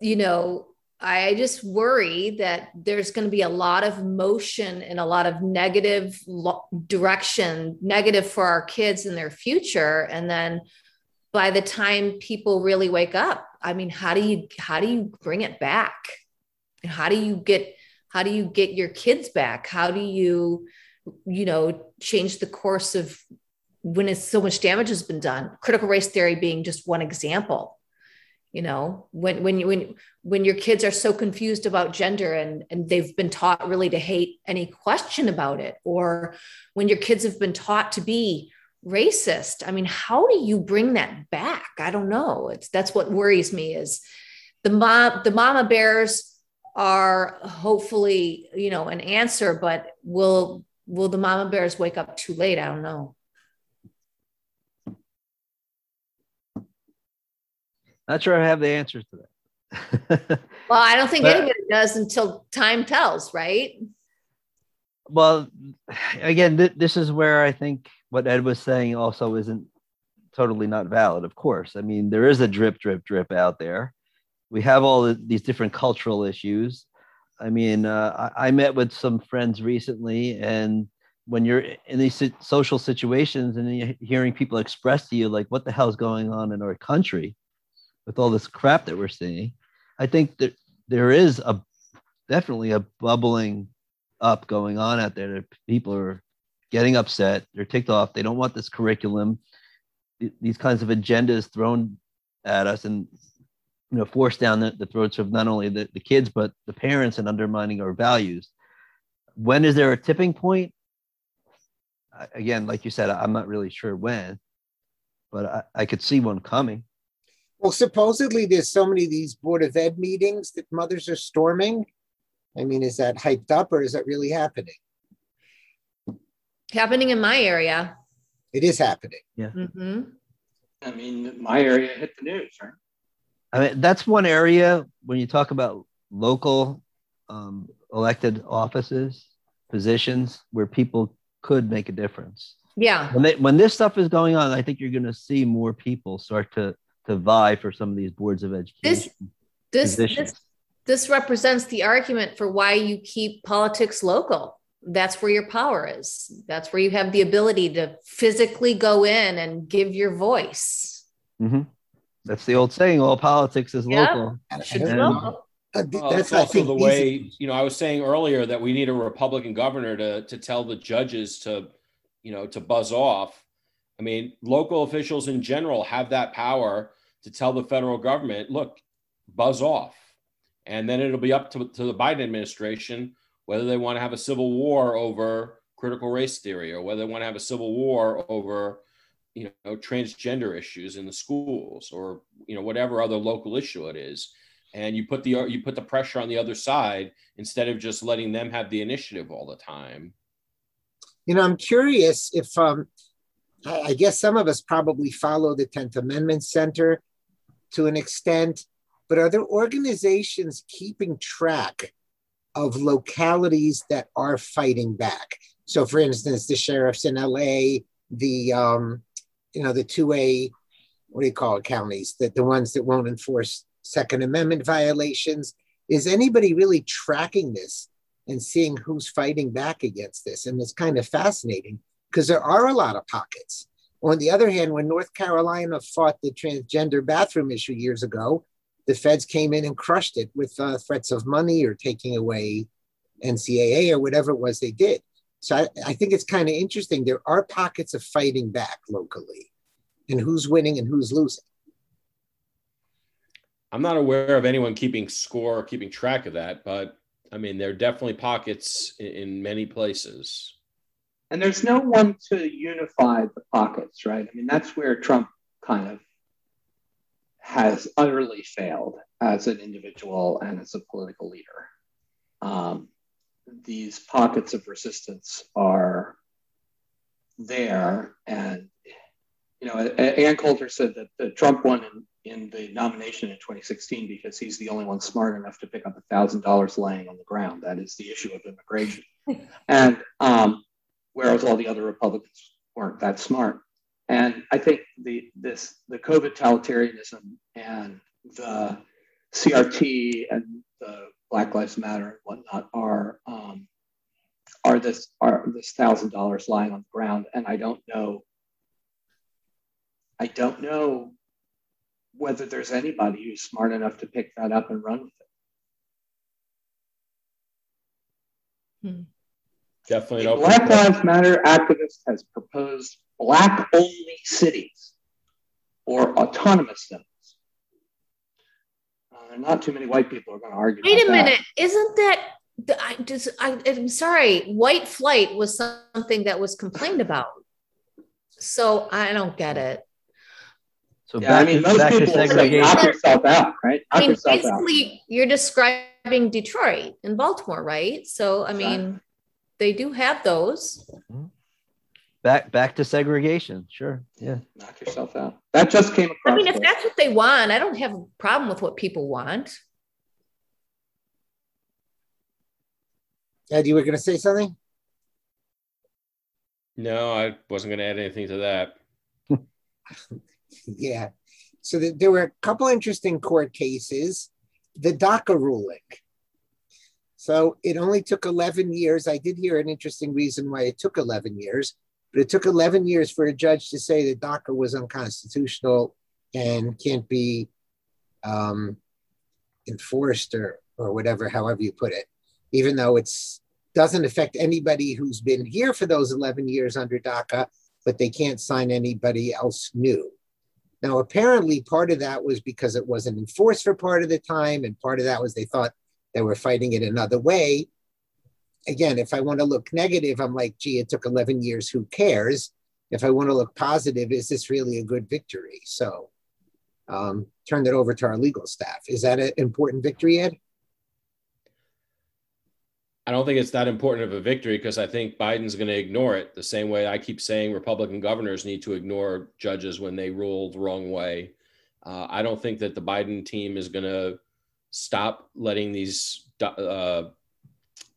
you know, I just worry that there's going to be a lot of motion and a lot of negative lo- direction, negative for our kids and their future. And then by the time people really wake up, I mean, how do you how do you bring it back? And how do you get how do you get your kids back? How do you, you know, change the course of when it's so much damage has been done? Critical race theory being just one example you know when when you when when your kids are so confused about gender and and they've been taught really to hate any question about it or when your kids have been taught to be racist i mean how do you bring that back? I don't know. It's that's what worries me is the mom the mama bears are hopefully you know an answer but will will the mama bears wake up too late? I don't know Not sure I have the answers to that. <laughs> well, I don't think but, anybody does until time tells, right? Well, again, th- this is where I think what Ed was saying also isn't totally not valid. Of course, I mean there is a drip, drip, drip out there. We have all the, these different cultural issues. I mean, uh, I, I, met with some friends recently, and when you're in these social situations and you're hearing people express to you like, "What the hell's going on in our country?" With all this crap that we're seeing, I think that there is a definitely a bubbling up going on out there. That people are getting upset. They're ticked off. They don't want this curriculum, these kinds of agendas thrown at us, and you know, forced down the, the throats of not only the, the kids but the parents and undermining our values. When is there a tipping point? Again, like you said, I'm not really sure when, but I, I could see one coming. Well, supposedly there's so many of these Board of Ed meetings that mothers are storming. I mean, is that hyped up or is that really happening? Happening in my area. It is happening. Yeah. Mm-hmm. I mean, my area hit the news, right? I mean, that's one area when you talk about local um, elected offices, positions where people could make a difference. Yeah. When they, when this stuff is going on, I think you're going to see more people start to to vie for some of these boards of education. This, this, this, this represents the argument for why you keep politics local. That's where your power is. That's where you have the ability to physically go in and give your voice. Mm-hmm. That's the old saying: all politics is yeah. local. Should be local. Uh, well, that's also the way you know. I was saying earlier that we need a Republican governor to to tell the judges to, you know, to buzz off. I mean, local officials in general have that power to tell the federal government, look, buzz off. And then it'll be up to, to the Biden administration whether they want to have a civil war over critical race theory or whether they want to have a civil war over you know transgender issues in the schools or you know whatever other local issue it is and you put the you put the pressure on the other side instead of just letting them have the initiative all the time you know i'm curious if um i guess some of us probably follow the 10th amendment center to an extent, but are there organizations keeping track of localities that are fighting back? So, for instance, the sheriffs in LA, the um, you know the two A, what do you call it, counties that the ones that won't enforce Second Amendment violations. Is anybody really tracking this and seeing who's fighting back against this? And it's kind of fascinating because there are a lot of pockets. On the other hand, when North Carolina fought the transgender bathroom issue years ago, the feds came in and crushed it with uh, threats of money or taking away NCAA or whatever it was they did. So I, I think it's kind of interesting. There are pockets of fighting back locally, and who's winning and who's losing. I'm not aware of anyone keeping score or keeping track of that, but I mean, there are definitely pockets in, in many places. And there's no one to unify the pockets, right? I mean, that's where Trump kind of has utterly failed as an individual and as a political leader. Um, these pockets of resistance are there. And, you know, Ann Coulter said that, Trump won in, in the nomination in 2016 because he's the only one smart enough to pick up $1,000 laying on the ground. That is the issue of immigration. <laughs> and, um, whereas all the other Republicans weren't that smart. And I think the this the COVID totalitarianism and the CRT and the Black Lives Matter and whatnot are um, are this are this thousand dollars lying on the ground, and I don't know. I don't know whether there's anybody who's smart enough to pick that up and run with it. Hmm. Definitely. A Black Lives Matter activist has proposed black only cities or autonomous zones. Uh, not too many white people are going to argue. Wait a minute. That. Isn't that I just I, am sorry. White flight was something that was complained about. So I don't get it. So yeah, I mean, most people say knock yourself out, right? Knock I mean, basically, out. you're describing Detroit and Baltimore, right? So I mean, they do have those. Mm-hmm. Back back to segregation. Sure. Yeah. Knock yourself out. That just came across. I mean, if that's what they want, I don't have a problem with what people want. Ed, you were going to say something? No, I wasn't going to add anything to that. <laughs> yeah. So the, there were a couple interesting court cases. The DACA ruling. So it only took 11 years. I did hear an interesting reason why it took 11 years, but it took 11 years for a judge to say that DACA was unconstitutional and can't be um, enforced or, or whatever, however you put it, even though it's doesn't affect anybody who's been here for those 11 years under DACA, but they can't sign anybody else new. Now, apparently, part of that was because it wasn't enforced for part of the time, and part of that was they thought they were fighting it another way. Again, if I want to look negative, I'm like, gee, it took 11 years, who cares? If I want to look positive, is this really a good victory? So, um, turn it over to our legal staff. Is that an important victory, Ed? I don't think it's that important of a victory because I think Biden's going to ignore it the same way I keep saying Republican governors need to ignore judges when they rule the wrong way. Uh, I don't think that the Biden team is going to stop letting these, uh,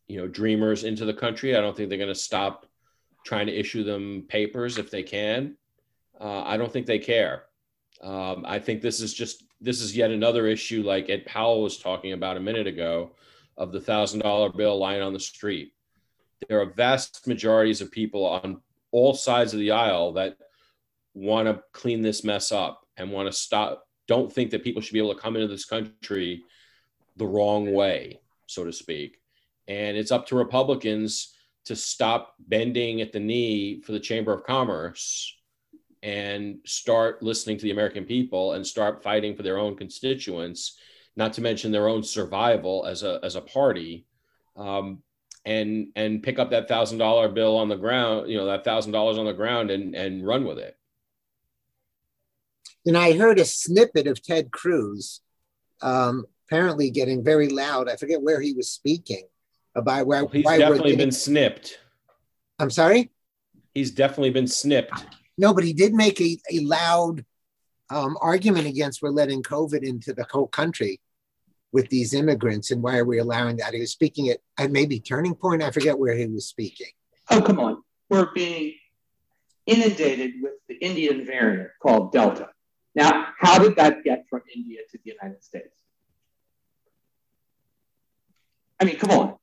you know, dreamers into the country. I don't think they're going to stop trying to issue them papers if they can. Uh, I don't think they care. Um, I think this is just this is yet another issue like Ed Powell was talking about a minute ago of the thousand dollar bill lying on the street. There are vast majorities of people on all sides of the aisle that want to clean this mess up and want to stop. Don't think that people should be able to come into this country the wrong way, so to speak. And it's up to Republicans to stop bending at the knee for the Chamber of Commerce and start listening to the American people and start fighting for their own constituents not to mention their own survival as a as a party, um, and and pick up that thousand dollar bill on the ground, you know, that thousand dollars on the ground and and run with it. And I heard a snippet of Ted Cruz, um, apparently getting very loud. I forget where he was speaking about where well, he's why definitely been snipped. I'm sorry. He's definitely been snipped. No, but he did make a, a loud um, argument against we're letting COVID into the whole country with these immigrants and why are we allowing that? He was speaking at, at maybe Turning Point. I forget where he was speaking. Oh, come on. We're being inundated with the Indian variant called Delta. Now, how did that get from India to the United States? I mean, come on.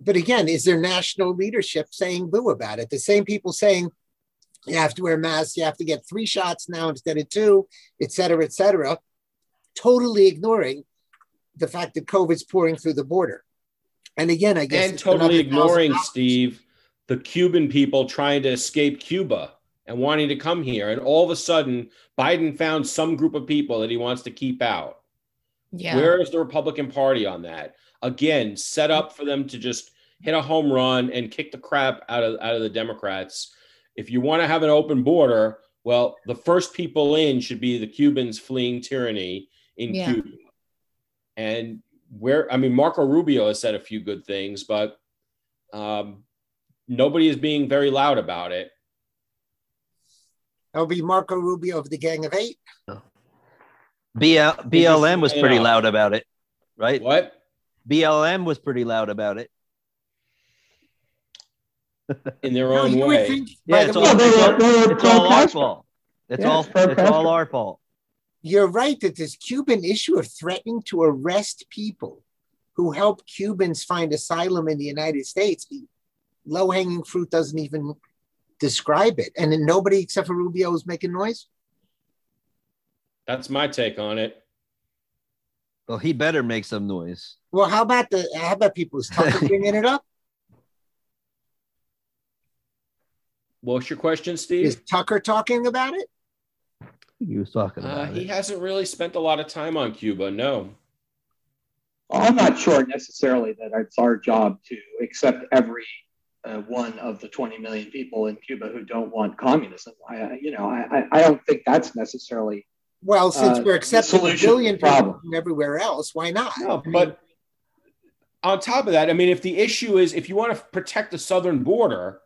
But again, is there national leadership saying boo about it? The same people saying you have to wear masks, you have to get three shots now instead of two, et cetera, et cetera, totally ignoring the fact that COVID's pouring through the border. And again, I guess and totally ignoring Steve the Cuban people trying to escape Cuba and wanting to come here, and all of a sudden Biden found some group of people that he wants to keep out. Yeah. Where is the Republican Party on that? Again, set up for them to just hit a home run and kick the crap out of out of the Democrats. If you want to have an open border, well, the first people in should be the Cubans fleeing tyranny in yeah. Cuba. And where, I mean, Marco Rubio has said a few good things, but um, nobody is being very loud about it. That'll be Marco Rubio of the Gang of Eight. BL, BLM was pretty loud about it, right? What? BLM was pretty loud about it. <laughs> In their own no, way. Think, yeah, it's all, it's all, it's all our fault. It's yeah, all it's all our fault you're right that this Cuban issue of threatening to arrest people who help Cubans find asylum in the United States, low hanging fruit doesn't even describe it. And then nobody except for Rubio is making noise. That's my take on it. Well, he better make some noise. Well, how about the how about people? Is <laughs> Tucker bringing it up? What's your question, Steve? Is Tucker talking about it? he was talking uh, about. Uh, he hasn't really spent a lot of time on Cuba. No. Well, I'm not sure necessarily that it's our job to accept every uh, one of the 20 million people in Cuba who don't want communism. I, you know, I, I don't think that's necessarily. Well, since uh, we're accepting a billion people from everywhere else, why not? No, but on top of that, I mean, if the issue is if you want to protect the southern border,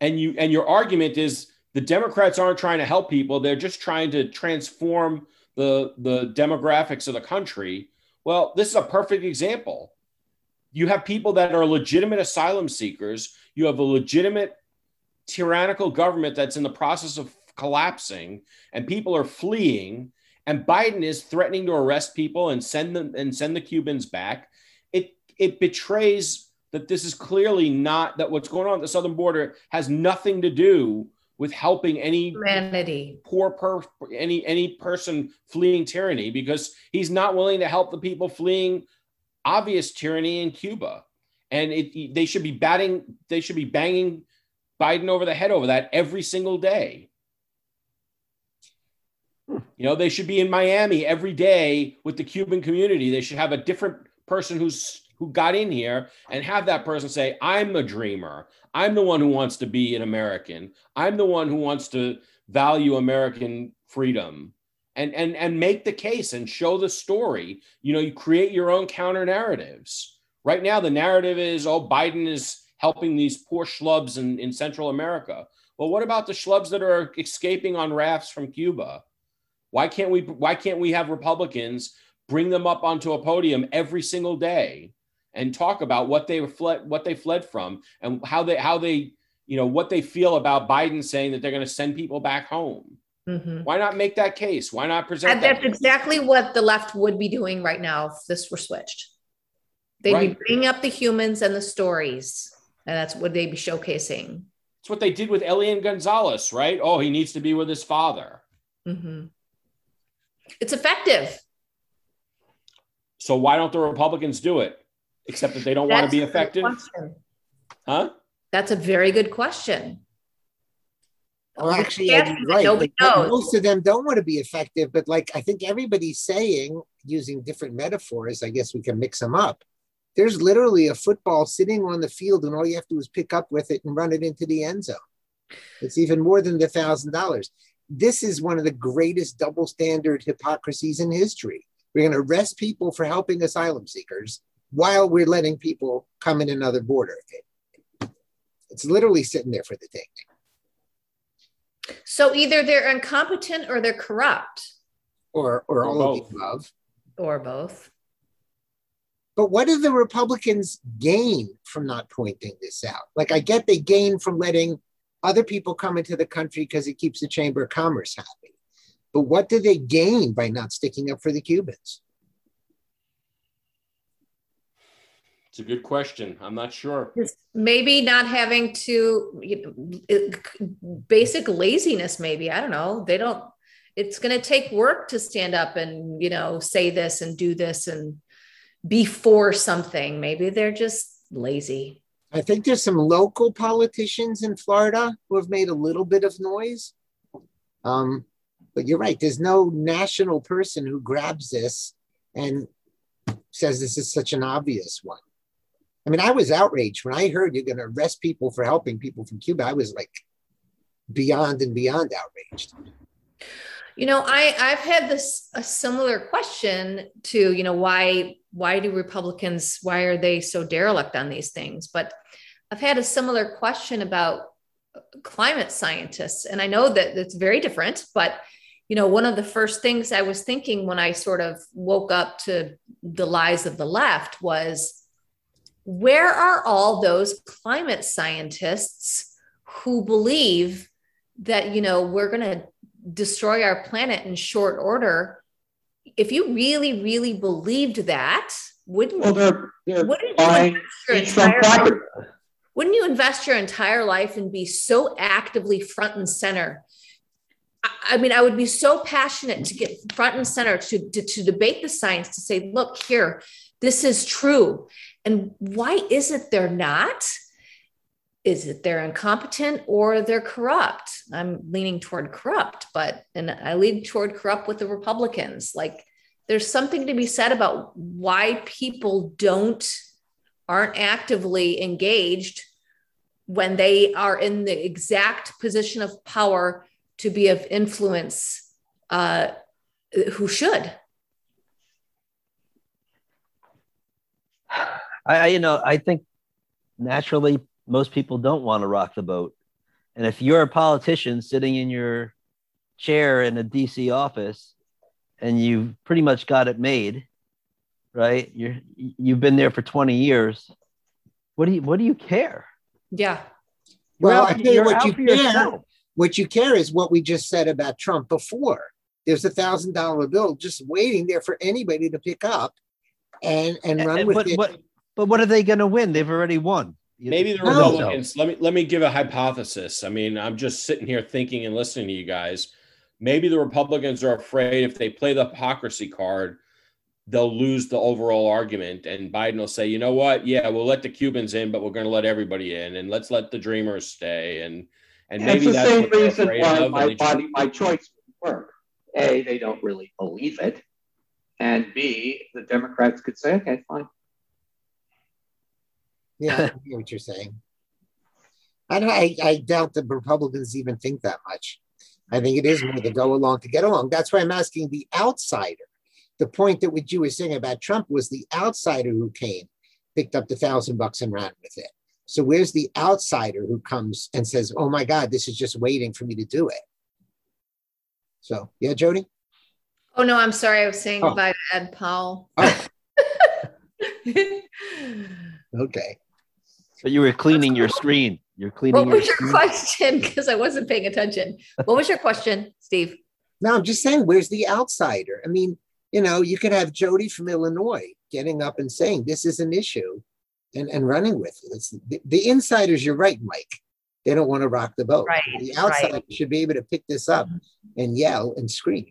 and you and your argument is the Democrats aren't trying to help people; they're just trying to transform the the demographics of the country. Well, this is a perfect example. You have people that are legitimate asylum seekers. You have a legitimate tyrannical government that's in the process of collapsing and people are fleeing and Biden is threatening to arrest people and send them and send the Cubans back, it it betrays that this is clearly not that what's going on at the southern border has nothing to do with helping any humanity. poor per any any person fleeing tyranny because he's not willing to help the people fleeing obvious tyranny in Cuba. And it, they should be batting they should be banging Biden over the head over that every single day you know, they should be in Miami every day with the Cuban community. They should have a different person who's who got in here and have that person say, I'm a dreamer. I'm the one who wants to be an American. I'm the one who wants to value American freedom. And and and make the case and show the story. You know, you create your own counter narratives. Right now, the narrative is, oh, Biden is helping these poor schlubs in, in Central America. Well, what about the schlubs that are escaping on rafts from Cuba? Why can't we why can't we have Republicans bring them up onto a podium every single day and talk about what they fled what they fled from and how they how they you know what they feel about Biden saying that they're going to send people back home. Mm-hmm. Why not make that case? Why not present? And that's exactly what the left would be doing right now if this were switched. They'd right. be bringing up the humans and the stories, and that's what they'd be showcasing. It's what they did with Elian Gonzalez, right? Oh, he needs to be with his father. Mm-hmm. It's effective. So why don't the Republicans do it? Except that they don't want to be effective. Huh? That's a very good question. Well, actually, yeah, right. Like, most of them don't want to be effective, but like I think everybody's saying, using different metaphors, I guess we can mix them up. There's literally a football sitting on the field, and all you have to do is pick up with it and run it into the end zone. It's even more than the thousand dollars this is one of the greatest double standard hypocrisies in history. We're going to arrest people for helping asylum seekers while we're letting people come in another border. It's literally sitting there for the taking. So either they're incompetent or they're corrupt. Or, or, or all both. of the above. Or both. But what do the Republicans gain from not pointing this out? Like, I get they gain from letting other people come into the country because it keeps the Chamber of Commerce happy. But what do they gain by not sticking up for the Cubans? It's a good question. I'm not sure. Maybe not having to, you know, basic laziness, maybe. I don't know. They don't, it's going to take work to stand up and, you know, say this and do this and be for something. Maybe they're just lazy. I think there's some local politicians in Florida who have made a little bit of noise. Um, but you're right, there's no national person who grabs this and says this is such an obvious one. I mean, I was outraged when I heard you're going to arrest people for helping people from Cuba. I was like beyond and beyond outraged. You know, I I've had this a similar question to you know why why do Republicans why are they so derelict on these things? But I've had a similar question about climate scientists, and I know that it's very different. But you know, one of the first things I was thinking when I sort of woke up to the lies of the left was, where are all those climate scientists who believe that you know we're going to destroy our planet in short order if you really really believed that wouldn't well, they're, they're wouldn't, you life, wouldn't you invest your entire life and be so actively front and center I mean, I would be so passionate to get front and center to, to, to, debate the science, to say, look, here, this is true. And why is it they're not? Is it they're incompetent or they're corrupt? I'm leaning toward corrupt, but and I lean toward corrupt with the Republicans. Like there's something to be said about why people don't aren't actively engaged when they are in the exact position of power to be of influence uh, who should. I, you know, I think naturally most people don't want to rock the boat. And if you're a politician sitting in your chair in a DC office and you've pretty much got it made, right? You're you've been there for 20 years. What do you what do you care? Yeah. Well, I think what you care, yourself. what you care is what we just said about Trump before. There's a thousand dollar bill just waiting there for anybody to pick up and and run and, with but, it. But, but what are they going to win? They've already won. Maybe the Republicans. Let me let me give a hypothesis. I mean, I'm just sitting here thinking and listening to you guys. Maybe the Republicans are afraid if they play the hypocrisy card, they'll lose the overall argument, and Biden will say, you know what? Yeah, we'll let the Cubans in, but we're going to let everybody in, and let's let the Dreamers stay, and and maybe that's, the same reason why my body, my choice would work. A, they don't really believe it, and B, the Democrats could say, okay, fine. Yeah, I hear what you're saying. I don't. I, I doubt the Republicans even think that much. I think it is more to go along to get along. That's why I'm asking the outsider. The point that what you were saying about Trump was the outsider who came, picked up the thousand bucks and ran with it. So where's the outsider who comes and says, "Oh my God, this is just waiting for me to do it"? So yeah, Jody. Oh no, I'm sorry. I was saying oh. goodbye to Ed Powell. Oh. <laughs> okay. But you were cleaning your screen. You're cleaning. What was your, your question? <laughs> Because I wasn't paying attention. What was your question, Steve? No, I'm just saying, where's the outsider? I mean, you know, you could have Jody from Illinois getting up and saying this is an issue and, and running with it. It's the, the insiders, you're right, Mike. They don't want to rock the boat. Right, the outsider right. should be able to pick this up and yell and scream.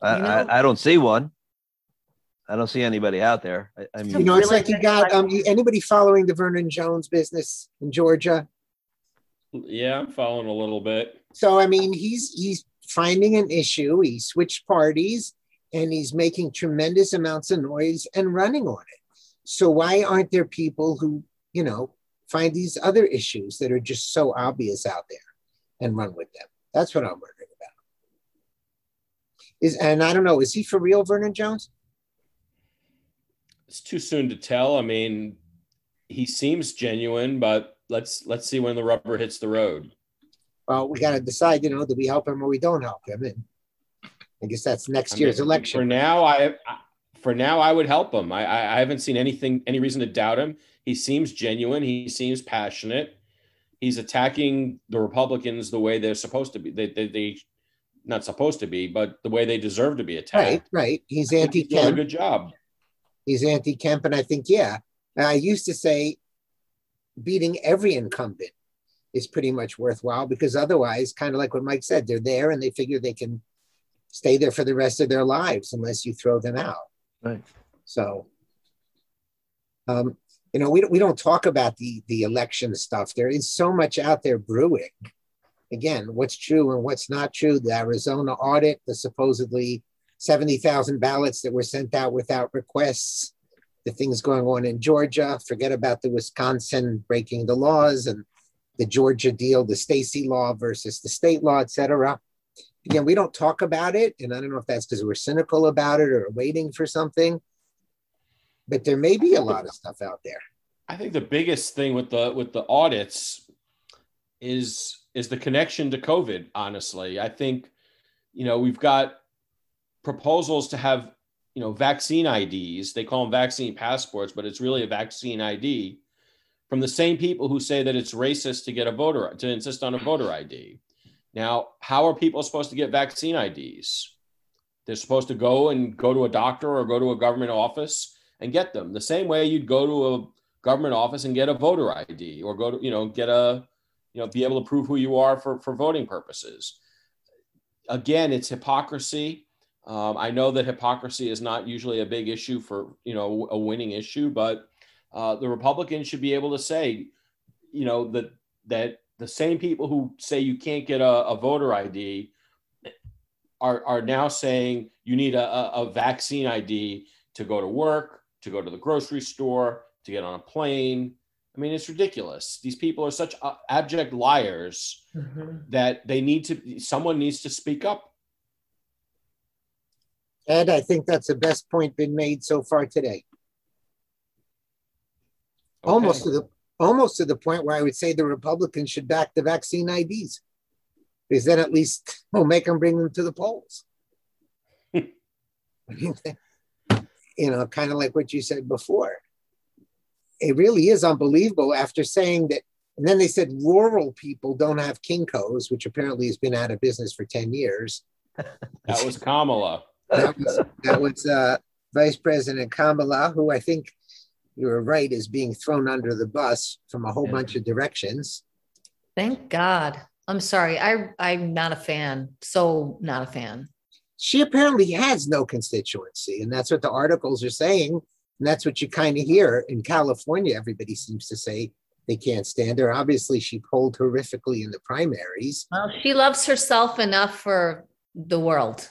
I, you know? I, I don't see one. I don't see anybody out there. I, I mean, you know, it's like you got um, anybody following the Vernon Jones business in Georgia. Yeah, I'm following a little bit. So I mean, he's he's finding an issue. He switched parties, and he's making tremendous amounts of noise and running on it. So why aren't there people who you know find these other issues that are just so obvious out there and run with them? That's what I'm wondering about. Is and I don't know, is he for real, Vernon Jones? It's too soon to tell. I mean, he seems genuine, but let's let's see when the rubber hits the road. Well, we got to decide. You know, do we help him or we don't help him? And I guess that's next I year's mean, election. For now, I for now I would help him. I I haven't seen anything any reason to doubt him. He seems genuine. He seems passionate. He's attacking the Republicans the way they're supposed to be. They they, they not supposed to be, but the way they deserve to be attacked. Right, right. He's anti. He's Doing a good job he's anti-Kemp, and I think yeah. I used to say beating every incumbent is pretty much worthwhile because otherwise, kind of like what Mike said, they're there and they figure they can stay there for the rest of their lives unless you throw them out. Right. So, um, you know, we don't, we don't talk about the the election stuff. There is so much out there brewing. Again, what's true and what's not true. The Arizona audit, the supposedly 70,000 ballots that were sent out without requests, the things going on in Georgia, forget about the Wisconsin breaking the laws and the Georgia deal, the Stacey law versus the state law, et cetera. Again, we don't talk about it. And I don't know if that's because we're cynical about it or waiting for something, but there may be a lot of stuff out there. I think the biggest thing with the with the audits is is the connection to COVID, honestly. I think, you know, we've got proposals to have you know vaccine IDs. They call them vaccine passports, but it's really a vaccine ID from the same people who say that it's racist to get a voter to insist on a voter ID. Now, how are people supposed to get vaccine IDs? They're supposed to go and go to a doctor or go to a government office and get them. The same way you'd go to a government office and get a voter ID or go to, you know, get a, you know, be able to prove who you are for, for voting purposes. Again, it's hypocrisy. Um, I know that hypocrisy is not usually a big issue for you know a winning issue, but uh, the Republicans should be able to say, you know, that that the same people who say you can't get a, a voter ID are are now saying you need a, a vaccine ID to go to work, to go to the grocery store, to get on a plane. I mean, it's ridiculous. These people are such uh, abject liars mm-hmm. that they need to. Someone needs to speak up Ed, I think that's the best point been made so far today. Okay. Almost to the almost to the point where I would say the Republicans should back the vaccine IDs, because then at least <laughs> we'll make them bring them to the polls. <laughs> you know, kind of like what you said before. It really is unbelievable after saying that And then they said rural people don't have Kinkos, which apparently has been out of business for 10 years. That was Kamala. That was, that was uh, Vice President Kamala, who I think you were right is being thrown under the bus from a whole bunch of directions. Thank God. I'm sorry. I I'm not a fan. So not a fan. She apparently has no constituency, and that's what the articles are saying. And that's what you kind of hear in California. Everybody seems to say they can't stand her. Obviously, she polled horrifically in the primaries. Well, she loves herself enough for the world.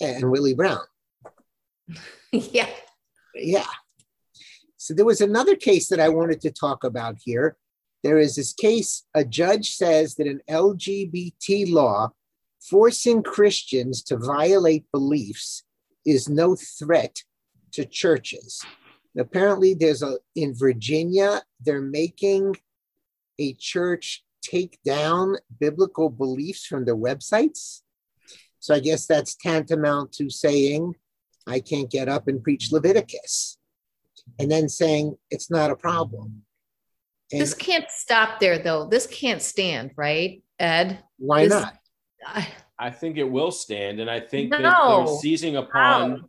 And Willie Brown. <laughs> yeah. Yeah. So there was another case that I wanted to talk about here. There is this case, a judge says that an LGBT law forcing Christians to violate beliefs is no threat to churches. Apparently, there's a in Virginia, they're making a church take down biblical beliefs from their websites. So I guess that's tantamount to saying, I can't get up and preach Leviticus and then saying it's not a problem. And this can't stop there, though. This can't stand, right, Ed? Why this, not? I, I, think it will stand, and I think no. that they're seizing upon how?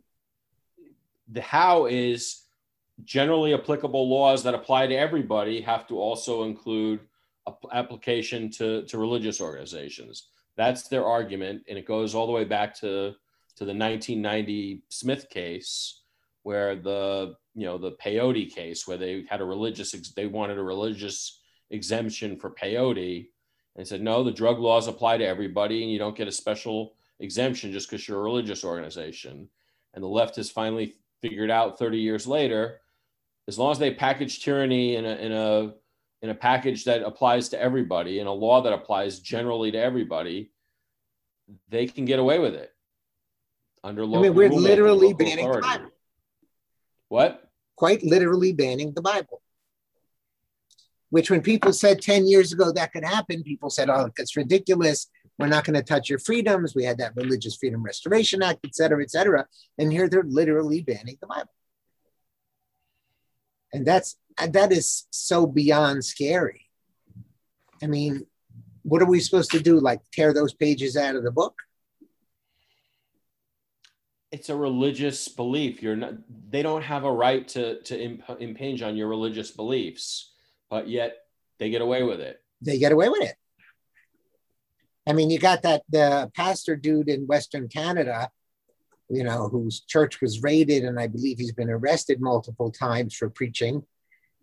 the how is generally applicable laws that apply to everybody have to also include application to, to religious organizations. That's their argument, and it goes all the way back to to the 1990 Smith case, where the you know the peyote case where they had a religious they wanted a religious exemption for peyote and said no the drug laws apply to everybody and you don't get a special exemption just because you're a religious organization. And the left has finally figured out 30 years later as long as they package tyranny in a in a in a package that applies to everybody in a law that applies generally to everybody they can get away with it under local I mean, we're literally banning authority. the Bible. What? quite literally banning the Bible. Which, when people said 10 years ago that could happen, people said, oh, it's ridiculous. We're not going to touch your freedoms. We had that Religious Freedom Restoration Act, et cetera, et cetera. And here they're literally banning the Bible. And that's that is so beyond scary. I mean, what are we supposed to do? Like tear those pages out of the book? it's a religious belief. You're not. They don't have a right to to imp- impinge on your religious beliefs, but yet they get away with it. They get away with it. I mean, you got that the pastor dude in Western Canada, you know, whose church was raided, and I believe he's been arrested multiple times for preaching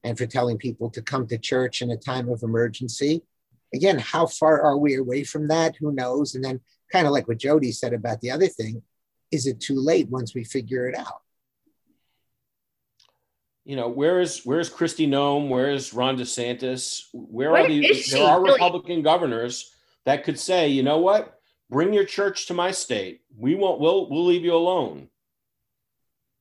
and for telling people to come to church in a time of emergency. Again, how far are we away from that? Who knows? And then, kind of like what Jody said about the other thing, is it too late once we figure it out? You know, where is where is Kristi Noem? Where is Ron DeSantis? Where, where are these? There are Republican governors that could say, you know what, bring your church to my state. We won't. We'll we'll leave you alone.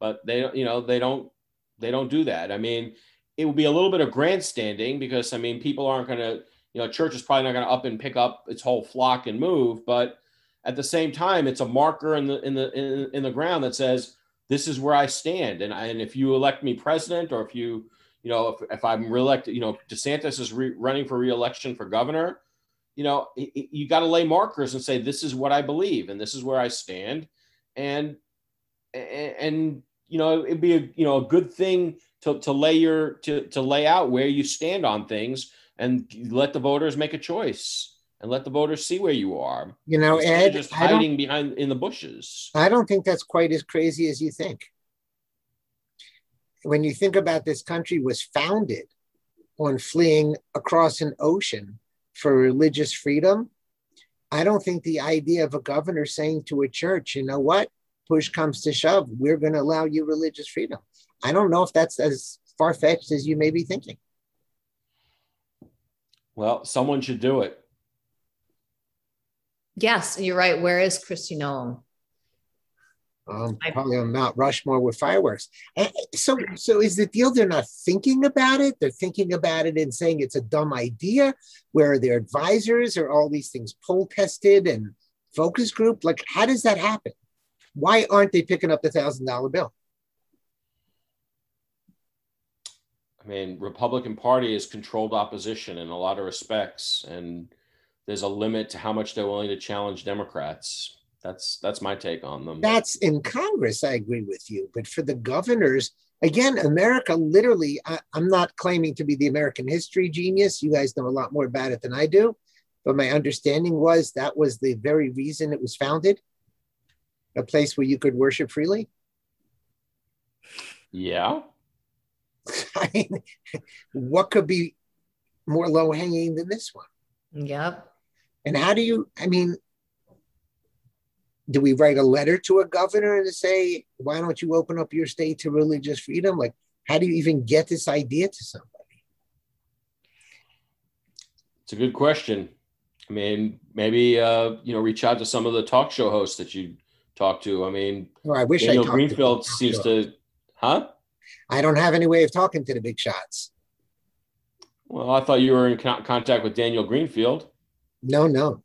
But they, you know, they don't they don't do that. I mean, it would be a little bit of grandstanding because I mean, people aren't going to, you know, church is probably not going to up and pick up its whole flock and move, but at the same time, it's a marker in the in the in, in the ground that says this is where I stand. And I, and if you elect me president, or if you you know if, if I'm reelected, you know DeSantis is re- running for reelection for governor, you know you got to lay markers and say this is what I believe and this is where I stand, and and, and you know it'd be a you know a good thing to, to lay your to, to lay out where you stand on things and let the voters make a choice and let the voters see where you are. You know, Ed, just hiding behind in the bushes. I don't think that's quite as crazy as you think. When you think about this country was founded on fleeing across an ocean for religious freedom, I don't think the idea of a governor saying to a church, you know what, push comes to shove, we're going to allow you religious freedom. I don't know if that's as far fetched as you may be thinking. Well, someone should do it. Yes, you're right. Where is Kristi Noem? Um, probably on Mount Rushmore with fireworks. So, so is the deal they're not thinking about it? They're thinking about it and saying it's a dumb idea. Where their advisors are all these things poll tested and focus group? Like, how does that happen? Why aren't they picking up the thousand dollar bill? I mean, Republican Party is controlled opposition in a lot of respects, and there's a limit to how much they're willing to challenge Democrats. That's that's my take on them. That's in Congress. I agree with you, but for the governors, again, America literally. I, I'm not claiming to be the American history genius. You guys know a lot more about it than I do, but my understanding was that was the very reason it was founded, a place where you could worship freely. Yeah. <laughs> I mean, what could be more low hanging than this one? Yep. And how do you, I mean, do we write a letter to a governor and say, why don't you open up your state to religious freedom? Like, how do you even get this idea to somebody? It's a good question. I mean, maybe uh, you know, reach out to some of the talk show hosts that you talk to. I mean, well, I wish Daniel I Greenfield seems to, huh? I don't have any way of talking to the big shots. Well, I thought you were in contact with Daniel Greenfield. No, no.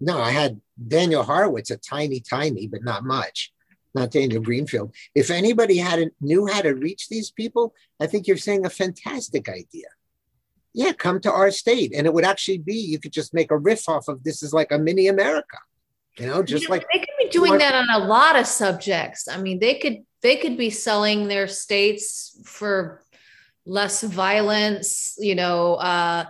No, I had Daniel Horowitz, a tiny, tiny, but not much. Not Daniel Greenfield. If anybody had a, knew how to reach these people, I think you're saying a fantastic idea. Yeah, come to our state, and it would actually be you could just make a riff off of this is like a mini America, you know, just yeah, like they could be doing that on a lot of subjects. I mean, they could they could be selling their states for less violence, you know, uh,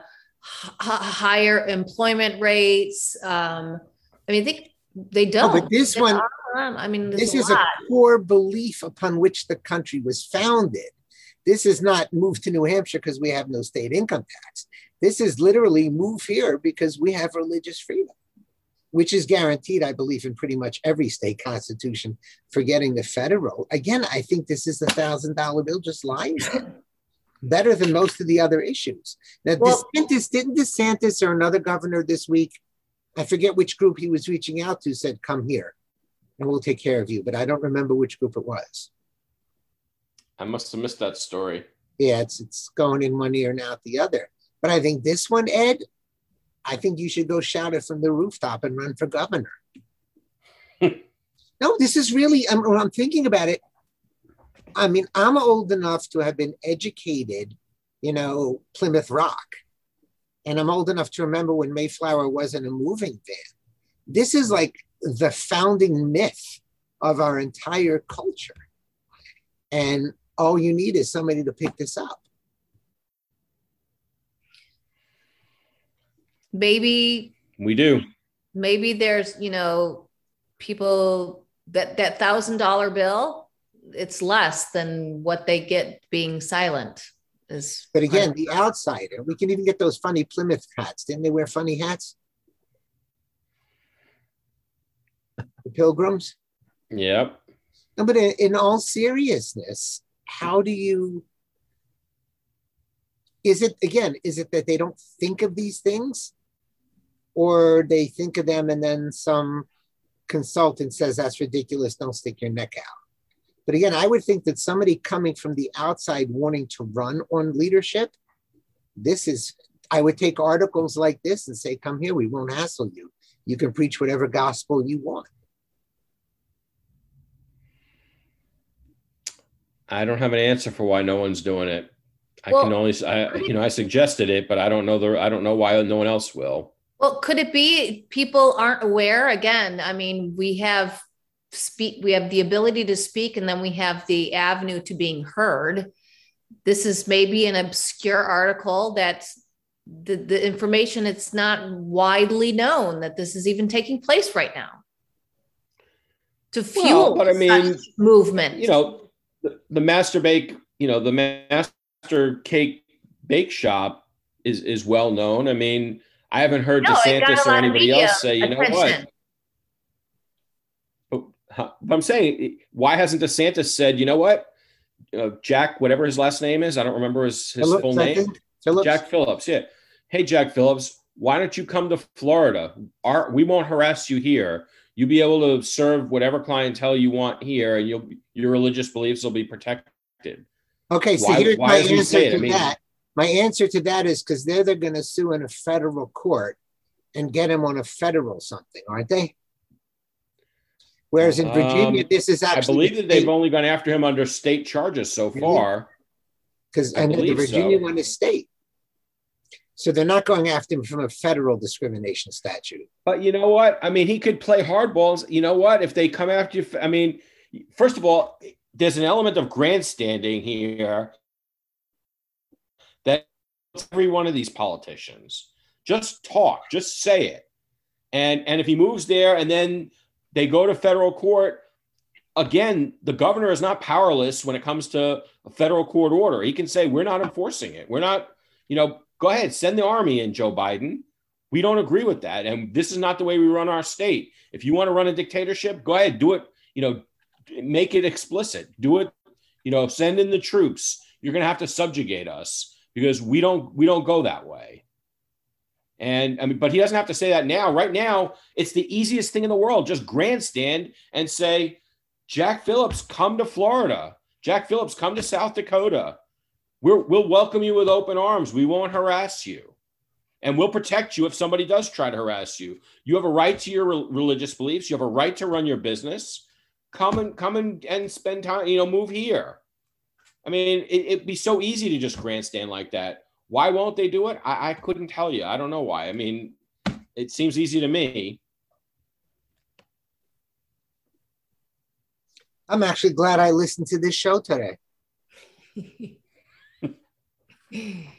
h- higher employment rates. Um, I mean, they they don't. No, but this one, I mean, this a is lot. a core belief upon which the country was founded. This is not move to New Hampshire because we have no state income tax. This is literally move here because we have religious freedom which is guaranteed, I believe, in pretty much every state constitution, forgetting the federal. Again, I think this is the thousand dollar bill just lying <laughs> better than most of the other issues. Now, well, DeSantis, didn't DeSantis or another governor this week, I forget which group he was reaching out to, said, come here and we'll take care of you. But I don't remember which group it was. I must have missed that story. Yeah, it's it's going in one ear and out the other. But I think this one, Ed, I think you should go shout it from the rooftop and run for governor. <laughs> no, this is really, I'm, when I'm thinking about it, I mean, I'm old enough to have been educated, you know, Plymouth Rock. And I'm old enough to remember when Mayflower wasn't a moving van. This is like the founding myth of our entire culture. And all you need is somebody to pick this up. maybe we do maybe there's you know people that that thousand dollar bill it's less than what they get being silent is but again the outsider we can even get those funny plymouth hats. Didn't they wear funny hats? The pilgrims? Yep. No, but in, in all seriousness how do you is it again is it that they don't think of these things? Or they think of them and then some consultant says that's ridiculous. Don't stick your neck out but again i would think that somebody coming from the outside wanting to run on leadership this is i would take articles like this and say come here we won't hassle you. You can preach whatever gospel you want. I don't have an answer for why no one's doing it. I well, can only i you know i suggested it but i don't know the i don't know why no one else will. Well, could it be people aren't aware? Again, I mean, we have speak, we have the ability to speak, and then we have the avenue to being heard. This is maybe an obscure article that the, the information it's not widely known that this is even taking place right now. To fuel well, but I mean movement. You know, the, the master bake, you know, the master cake bake shop is is well known. I mean, I haven't heard no, DeSantis or anybody else say, you attention. know what? But, I'm saying, why hasn't DeSantis said, you know what? Uh, Jack, whatever his last name is, I don't remember his, his Phillips, full name. Phillips. Jack Phillips. Yeah. Hey, Jack Phillips, why don't you come to Florida? Our, we won't harass you here. You'll be able to serve whatever clientele you want here, and you'll your religious beliefs will be protected. Okay, so why, here's why my answer to I mean, that. My answer to that is because they're, they're going to sue in a federal court and get him on a federal something, aren't they? Whereas in Virginia, um, this is actually. I believe that they've only gone after him under state charges so far. because and the Virginia so. one is state. So they're not going after him from a federal discrimination statute. But you know what? I mean, he could play hardballs. You know what? If they come after you, I mean, first of all, there's an element of grandstanding here that every one of these politicians just talk, just say it. And and if he moves there and then they go to federal court, again, the governor is not powerless when it comes to a federal court order. He can say, We're not enforcing it. We're not, you know, go ahead, send the army in, Joe Biden. We don't agree with that. And this is not the way we run our state. If you want to run a dictatorship, go ahead, do it, you know, make it explicit. Do it, you know, send in the troops. You're going to have to subjugate us because we don't we don't go that way. And I mean, but he doesn't have to say that now. Right now, it's the easiest thing in the world. Just grandstand and say, Jack Phillips, come to Florida. Jack Phillips, come to South Dakota. We're, we'll welcome you with open arms. We won't harass you. And we'll protect you if somebody does try to harass you. You have a right to your re- religious beliefs. You have a right to run your business. Come and come and, and spend time, you know, move here. I mean, it, would be so easy to just grandstand like that. Why won't they do it? I, I couldn't tell you. I don't know why. I mean, it seems easy to me. I'm actually glad I listened to this show today. <laughs>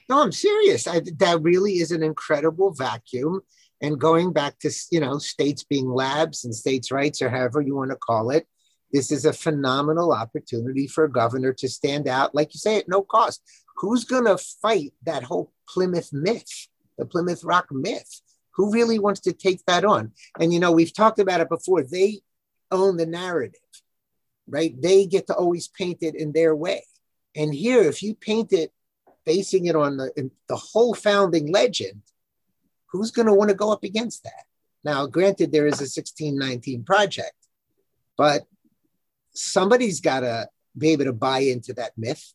no, I'm serious. I, that really is an incredible vacuum. And going back to you know states being labs and states' rights or however you want to call it, this is a phenomenal opportunity for a governor to stand out, like you say, at no cost. Who's going to fight that whole Plymouth myth, the Plymouth Rock myth? Who really wants to take that on? And you know, we've talked about it before. They own the narrative, right? They get to always paint it in their way. And here, if you paint it basing it on the, the whole founding legend, who's going to want to go up against that? Now, granted, there is a 1619 project, but somebody's got to be able to buy into that myth.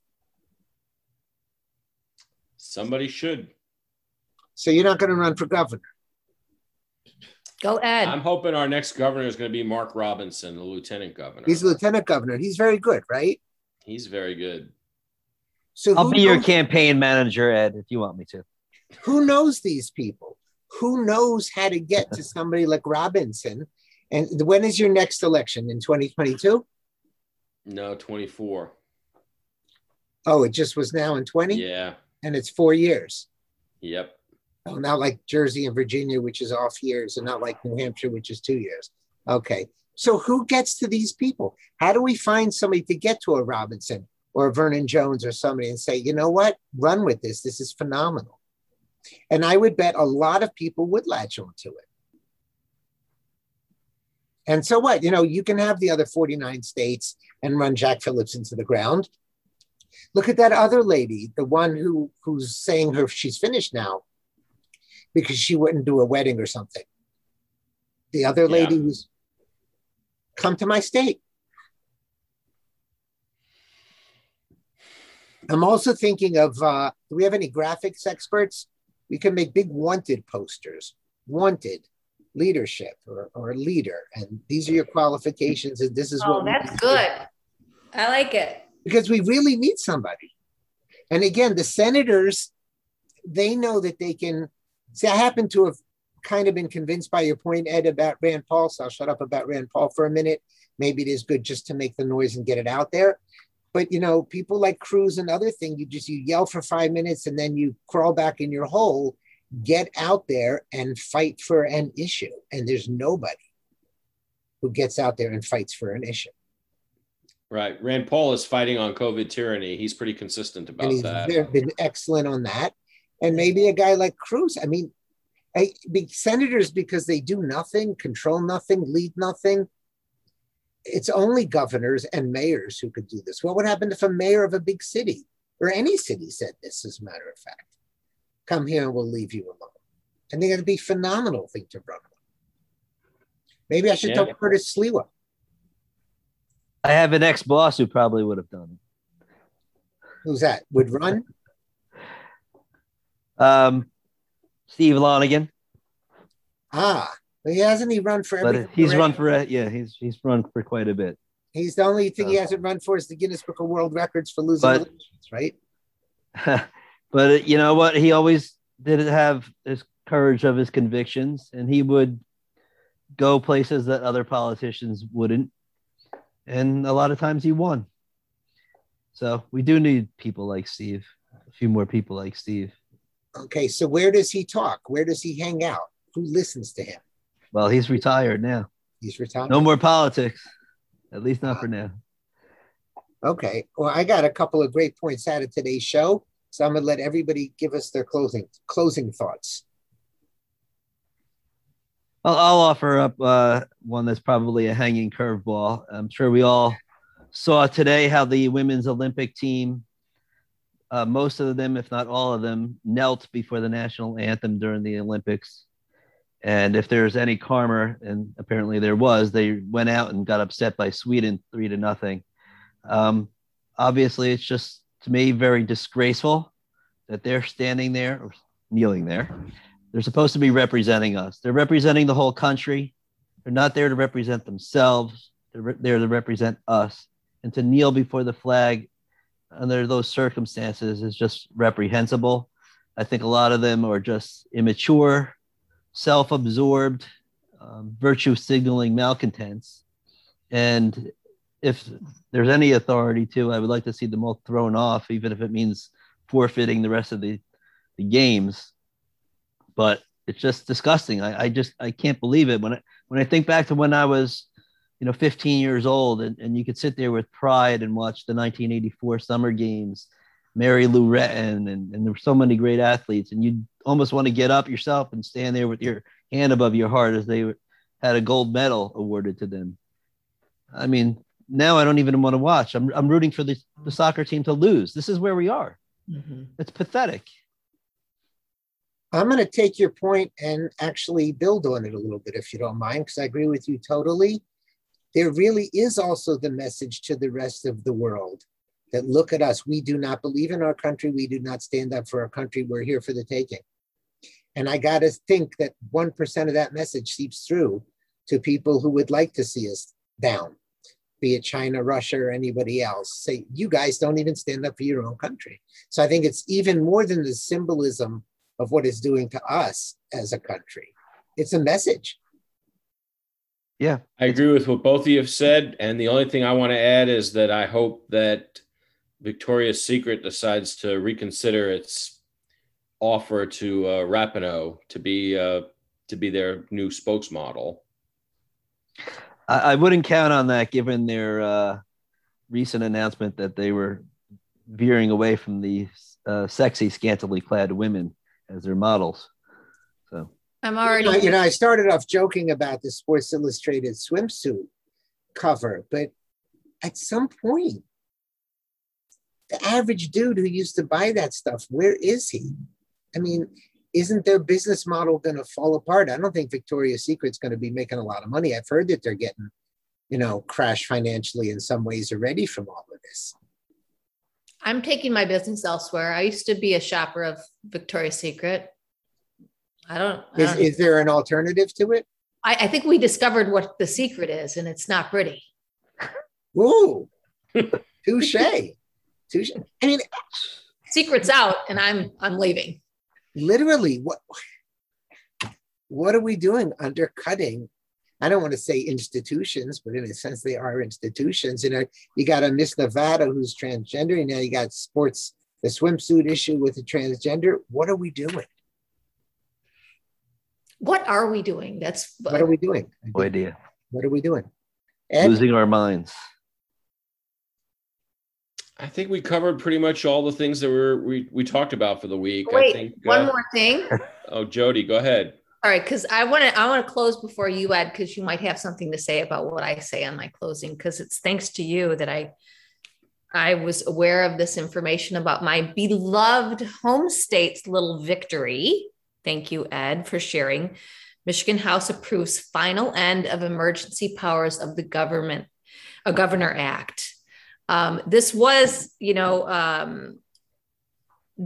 Somebody should. So you're not going to run for governor. Go Ed. I'm hoping our next governor is going to be Mark Robinson, the lieutenant governor. He's the lieutenant governor. He's very good, right? He's very good. So I'll be knows, your campaign manager, Ed, if you want me to. Who knows these people? Who knows how to get to somebody like Robinson? And when is your next election in 2022? No, 24. Oh, it just was now in 20? Yeah. And it's four years. Yep. Oh, not like Jersey and Virginia, which is off years, and not like New Hampshire, which is two years. Okay. So who gets to these people? How do we find somebody to get to a Robinson? or a Vernon Jones or somebody and say, you know what, run with this. This is phenomenal. And I would bet a lot of people would latch onto it. And so what? You know, you can have the other 49 states and run Jack Phillips into the ground. Look at that other lady, the one who who's saying her she's finished now because she wouldn't do a wedding or something. The other lady who's come to my state. I'm also thinking of uh, do we have any graphics experts? We can make big wanted posters, wanted leadership or, or leader. And these are your qualifications. And this is oh, what that's good. I like it. Because we really need somebody. And again, the senators, they know that they can see. I happen to have kind of been convinced by your point, Ed, about Rand Paul. So I'll shut up about Rand Paul for a minute. Maybe it is good just to make the noise and get it out there. But you know, people like Cruz and other thing, you just you yell for five minutes and then you crawl back in your hole. Get out there and fight for an issue. And there's nobody who gets out there and fights for an issue. Right. Rand Paul is fighting on COVID tyranny. He's pretty consistent about and he's that. Been excellent on that. And maybe a guy like Cruz. I mean, I, senators, because they do nothing, control nothing, lead nothing, it's only governors and mayors who could do this. What would happen if a mayor of a big city or any city said this, as a matter of fact? Come here and we'll leave you alone. I think it'd be phenomenal thing to run Maybe I should yeah. talk Curtis Sliwa. I have an ex boss who probably would have done it. Who's that? Would run? um, Steve Lonegan. Ah, but he hasn't he run for but he's run for yeah he's he's run for quite a bit he's the only thing uh, he hasn't run for is the guinness book of world records for losing but, elections right <laughs> but you know what? He always didn't have his courage of his convictions, and he would go places that other politicians wouldn't. And a lot of times he won. So we do need people like Steve, a few more people like Steve. Okay, so where does he talk? Where does he hang out? Who listens to him? Well, he's retired now. He's retired. No more politics, at least not for now. Okay. Well, I got a couple of great points out of today's show, so I'm gonna let everybody give us their closing closing thoughts. Well, I'll offer up uh, one that's probably a hanging curveball. I'm sure we all saw today how the women's Olympic team, uh, most of them, if not all of them, knelt before the national anthem during the Olympics. And if there's any karma, and apparently there was, they went out and got upset by Sweden three to nothing. Um, obviously, it's just to me very disgraceful that they're standing there or kneeling there they're supposed to be representing us. They're representing the whole country. They're not there to represent themselves. They're re- there to represent us. And to kneel before the flag under those circumstances is just reprehensible. I think a lot of them are just immature, self absorbed, um, virtue signaling malcontents. And if there's any authority to, I would like to see them all thrown off, even if it means forfeiting the rest of the, the games but it's just disgusting. I, I just I can't believe it when I when I think back to when I was, you know, 15 years old, and, and you could sit there with pride and watch the 1984 Summer Games, Mary Lou Retton, and, and there were so many great athletes, and you almost want to get up yourself and stand there with your hand above your heart as they had a gold medal awarded to them. I mean, now I don't even want to watch. I'm I'm rooting for the, the soccer team to lose. This is where we are. Mm-hmm. It's pathetic. I'm going to take your point and actually build on it a little bit, if you don't mind, because I agree with you totally. There really is also the message to the rest of the world that look at us. We do not believe in our country. We do not stand up for our country. We're here for the taking. And I got to think that 1% of that message seeps through to people who would like to see us down, be it China, Russia, or anybody else. Say, you guys don't even stand up for your own country. So I think it's even more than the symbolism of what it's doing to us as a country. It's a message. Yeah. I agree with what both of you have said. And the only thing I want to add is that I hope that Victoria's Secret decides to reconsider its offer to uh, Rapinoe to be uh, to be their new spokesmodel. I, I wouldn't count on that, given their uh, recent announcement that they were veering away from the uh, sexy, scantily clad women as their models. So I'm already. You know, you know, I started off joking about the Sports Illustrated swimsuit cover, but at some point, the average dude who used to buy that stuff, where is he? I mean, isn't their business model going to fall apart? I don't think Victoria's Secret's going to be making a lot of money. I've heard that they're getting, you know, crashed financially in some ways already from all of this. I'm taking my business elsewhere. I used to be a shopper of Victoria's Secret. I don't. I is, is there an alternative to it? I, I, think we discovered what the secret is, and it's not pretty. Ooh, <laughs> touche, touche. I mean, secret's out, and I'm I'm leaving. Literally, what what are we doing? Undercutting I don't want to say institutions, but in a sense, they are institutions. You know, you got a Miss Nevada who's transgender, and now you got sports, the swimsuit issue with the transgender. What are we doing? What are we doing? That's what are we doing? No idea. What are we doing? Losing our minds. I think we covered pretty much all the things that were we we talked about for the week. Wait, I think one uh, more thing. <laughs> Oh, Jody, go ahead. All right, because I want to I want to close before you add because you might have something to say about what I say on my closing because it's thanks to you that I I was aware of this information about my beloved home state's little victory. Thank you, Ed, for sharing. Michigan House approves final end of emergency powers of the government, a Governor Act. Um, this was, you know, um,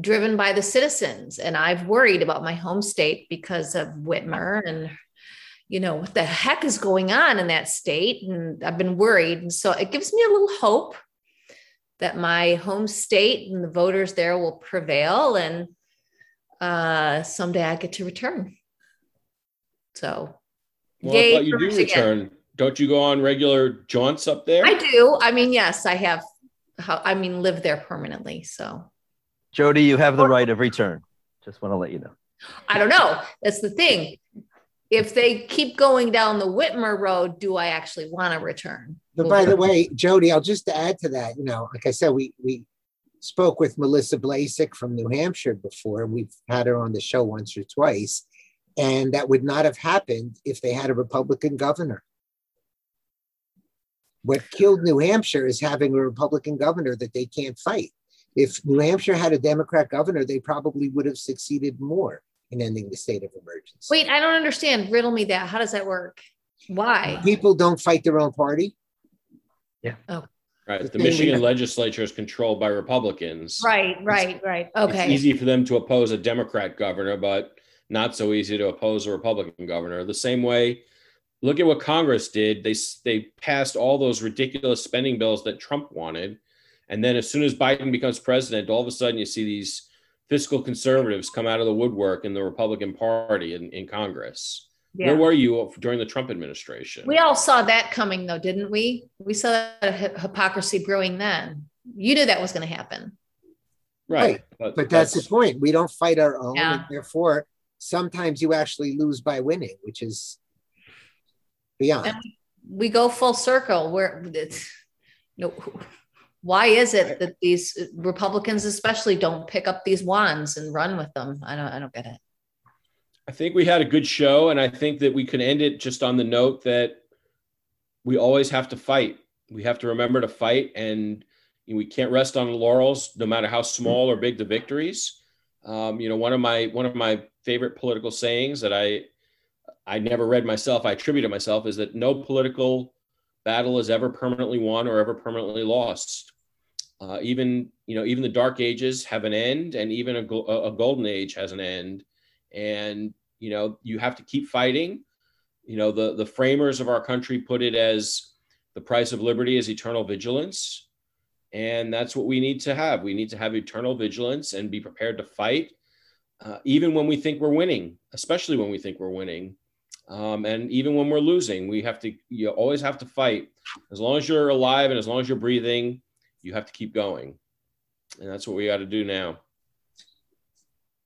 driven by the citizens. And I've worried about my home state because of Whitmer and you know what the heck is going on in that state and i've been worried and so it gives me a little hope that my home state and the voters there will prevail and uh, someday I get to return. So, well, yay you do return. Don't you go on regular jaunts up there? I do. I mean, yes, I have. I mean, live there permanently. So, Jody, you have the right of return. Just want to let you know. I don't know. That's the thing. If they keep going down the Whitmer road, do I actually want to return? But by the way, Jody, I'll just add to that. You know, like I said, we we spoke with Melissa Blasek from New Hampshire before. We've had her on the show once or twice, and that would not have happened if they had a Republican governor. What killed New Hampshire is having a Republican governor that they can't fight. If New Hampshire had a Democrat governor, they probably would have succeeded more in ending the state of emergency. Wait, I don't understand. Riddle me that. How does that work? Why? People don't fight their own party. Yeah. Oh. Right. The Michigan legislature is controlled by Republicans. Right, right, right. Okay. It's easy for them to oppose a Democrat governor, but not so easy to oppose a Republican governor. The same way, look at what Congress did. They they passed all those ridiculous spending bills that Trump wanted, and then as soon as Biden becomes president, all of a sudden you see these fiscal conservatives come out of the woodwork in the Republican Party in, in Congress. Yeah. Where were you during the Trump administration? We all saw that coming, though, didn't we? We saw that hypocrisy brewing then. You knew that was going to happen. Right. right. But, but that's, that's, the point. We don't fight our own. Yeah. And therefore, sometimes you actually lose by winning, which is beyond. And we go full circle where it's, you know, why is it that these Republicans especially don't pick up these wands and run with them? I don't I don't get it. I think we had a good show, and I think that we could end it just on the note that we always have to fight. We have to remember to fight, and we can't rest on the laurels, no matter how small or big the victories. Um, you know, one of my one of my favorite political sayings that I I never read myself, I attribute to myself, is that no political battle is ever permanently won or ever permanently lost. Uh, even you know, even the dark ages have an end, and even a, a golden age has an end. And you know you have to keep fighting. You know the the framers of our country put it as the price of liberty is eternal vigilance. And that's what we need to have. We need to have eternal vigilance and be prepared to fight uh, even when we think we're winning especially when we think we're winning um, and even when we're losing. We have to you always have to fight. As long as you're alive and as long as you're breathing you have to keep going and that's what we got to do now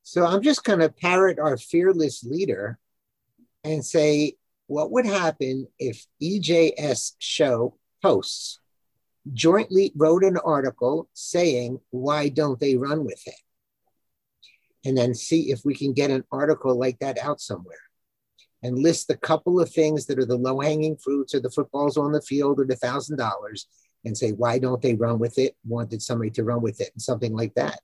so I'm just going to parrot our fearless leader and say, what would happen if EJS show hosts jointly wrote an article saying, why don't they run with it? And then see if we can get an article like that out somewhere and list a couple of things that are the low hanging fruits or the footballs on the field or the thousand dollars and say, why don't they run with it? Wanted somebody to run with it and something like that.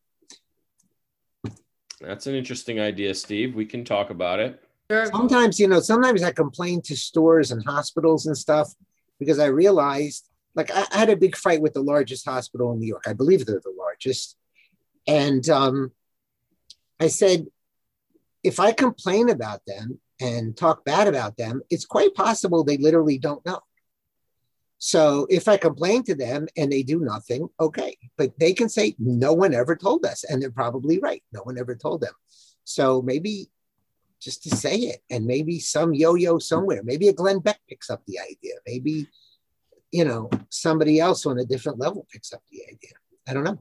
That's an interesting idea, Steve. We can talk about it. Sometimes, you know, sometimes I complain to stores and hospitals and stuff because I realized, like, I, I had a big fight with the largest hospital in New York. I believe they're the largest. And um, I said, if I complain about them and talk bad about them, it's quite possible they literally don't know. So if I complain to them and they do nothing, okay. But they can say, no one ever told us. And they're probably right. No one ever told them. So maybe just to say it, and maybe some yo yo somewhere, maybe a Glenn Beck picks up the idea. Maybe, you know, somebody else on a different level picks up the idea. I don't know.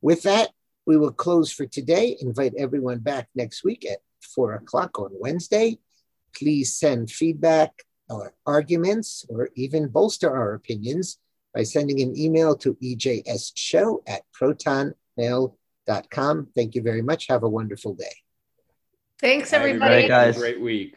With that, we will close for today. Invite everyone back next week at four o'clock on Wednesday. Please send feedback our arguments or even bolster our opinions by sending an email to ejsshow at protonmail.com. Thank you very much. Have a wonderful day. Thanks, everybody. Bye, guys. Great week.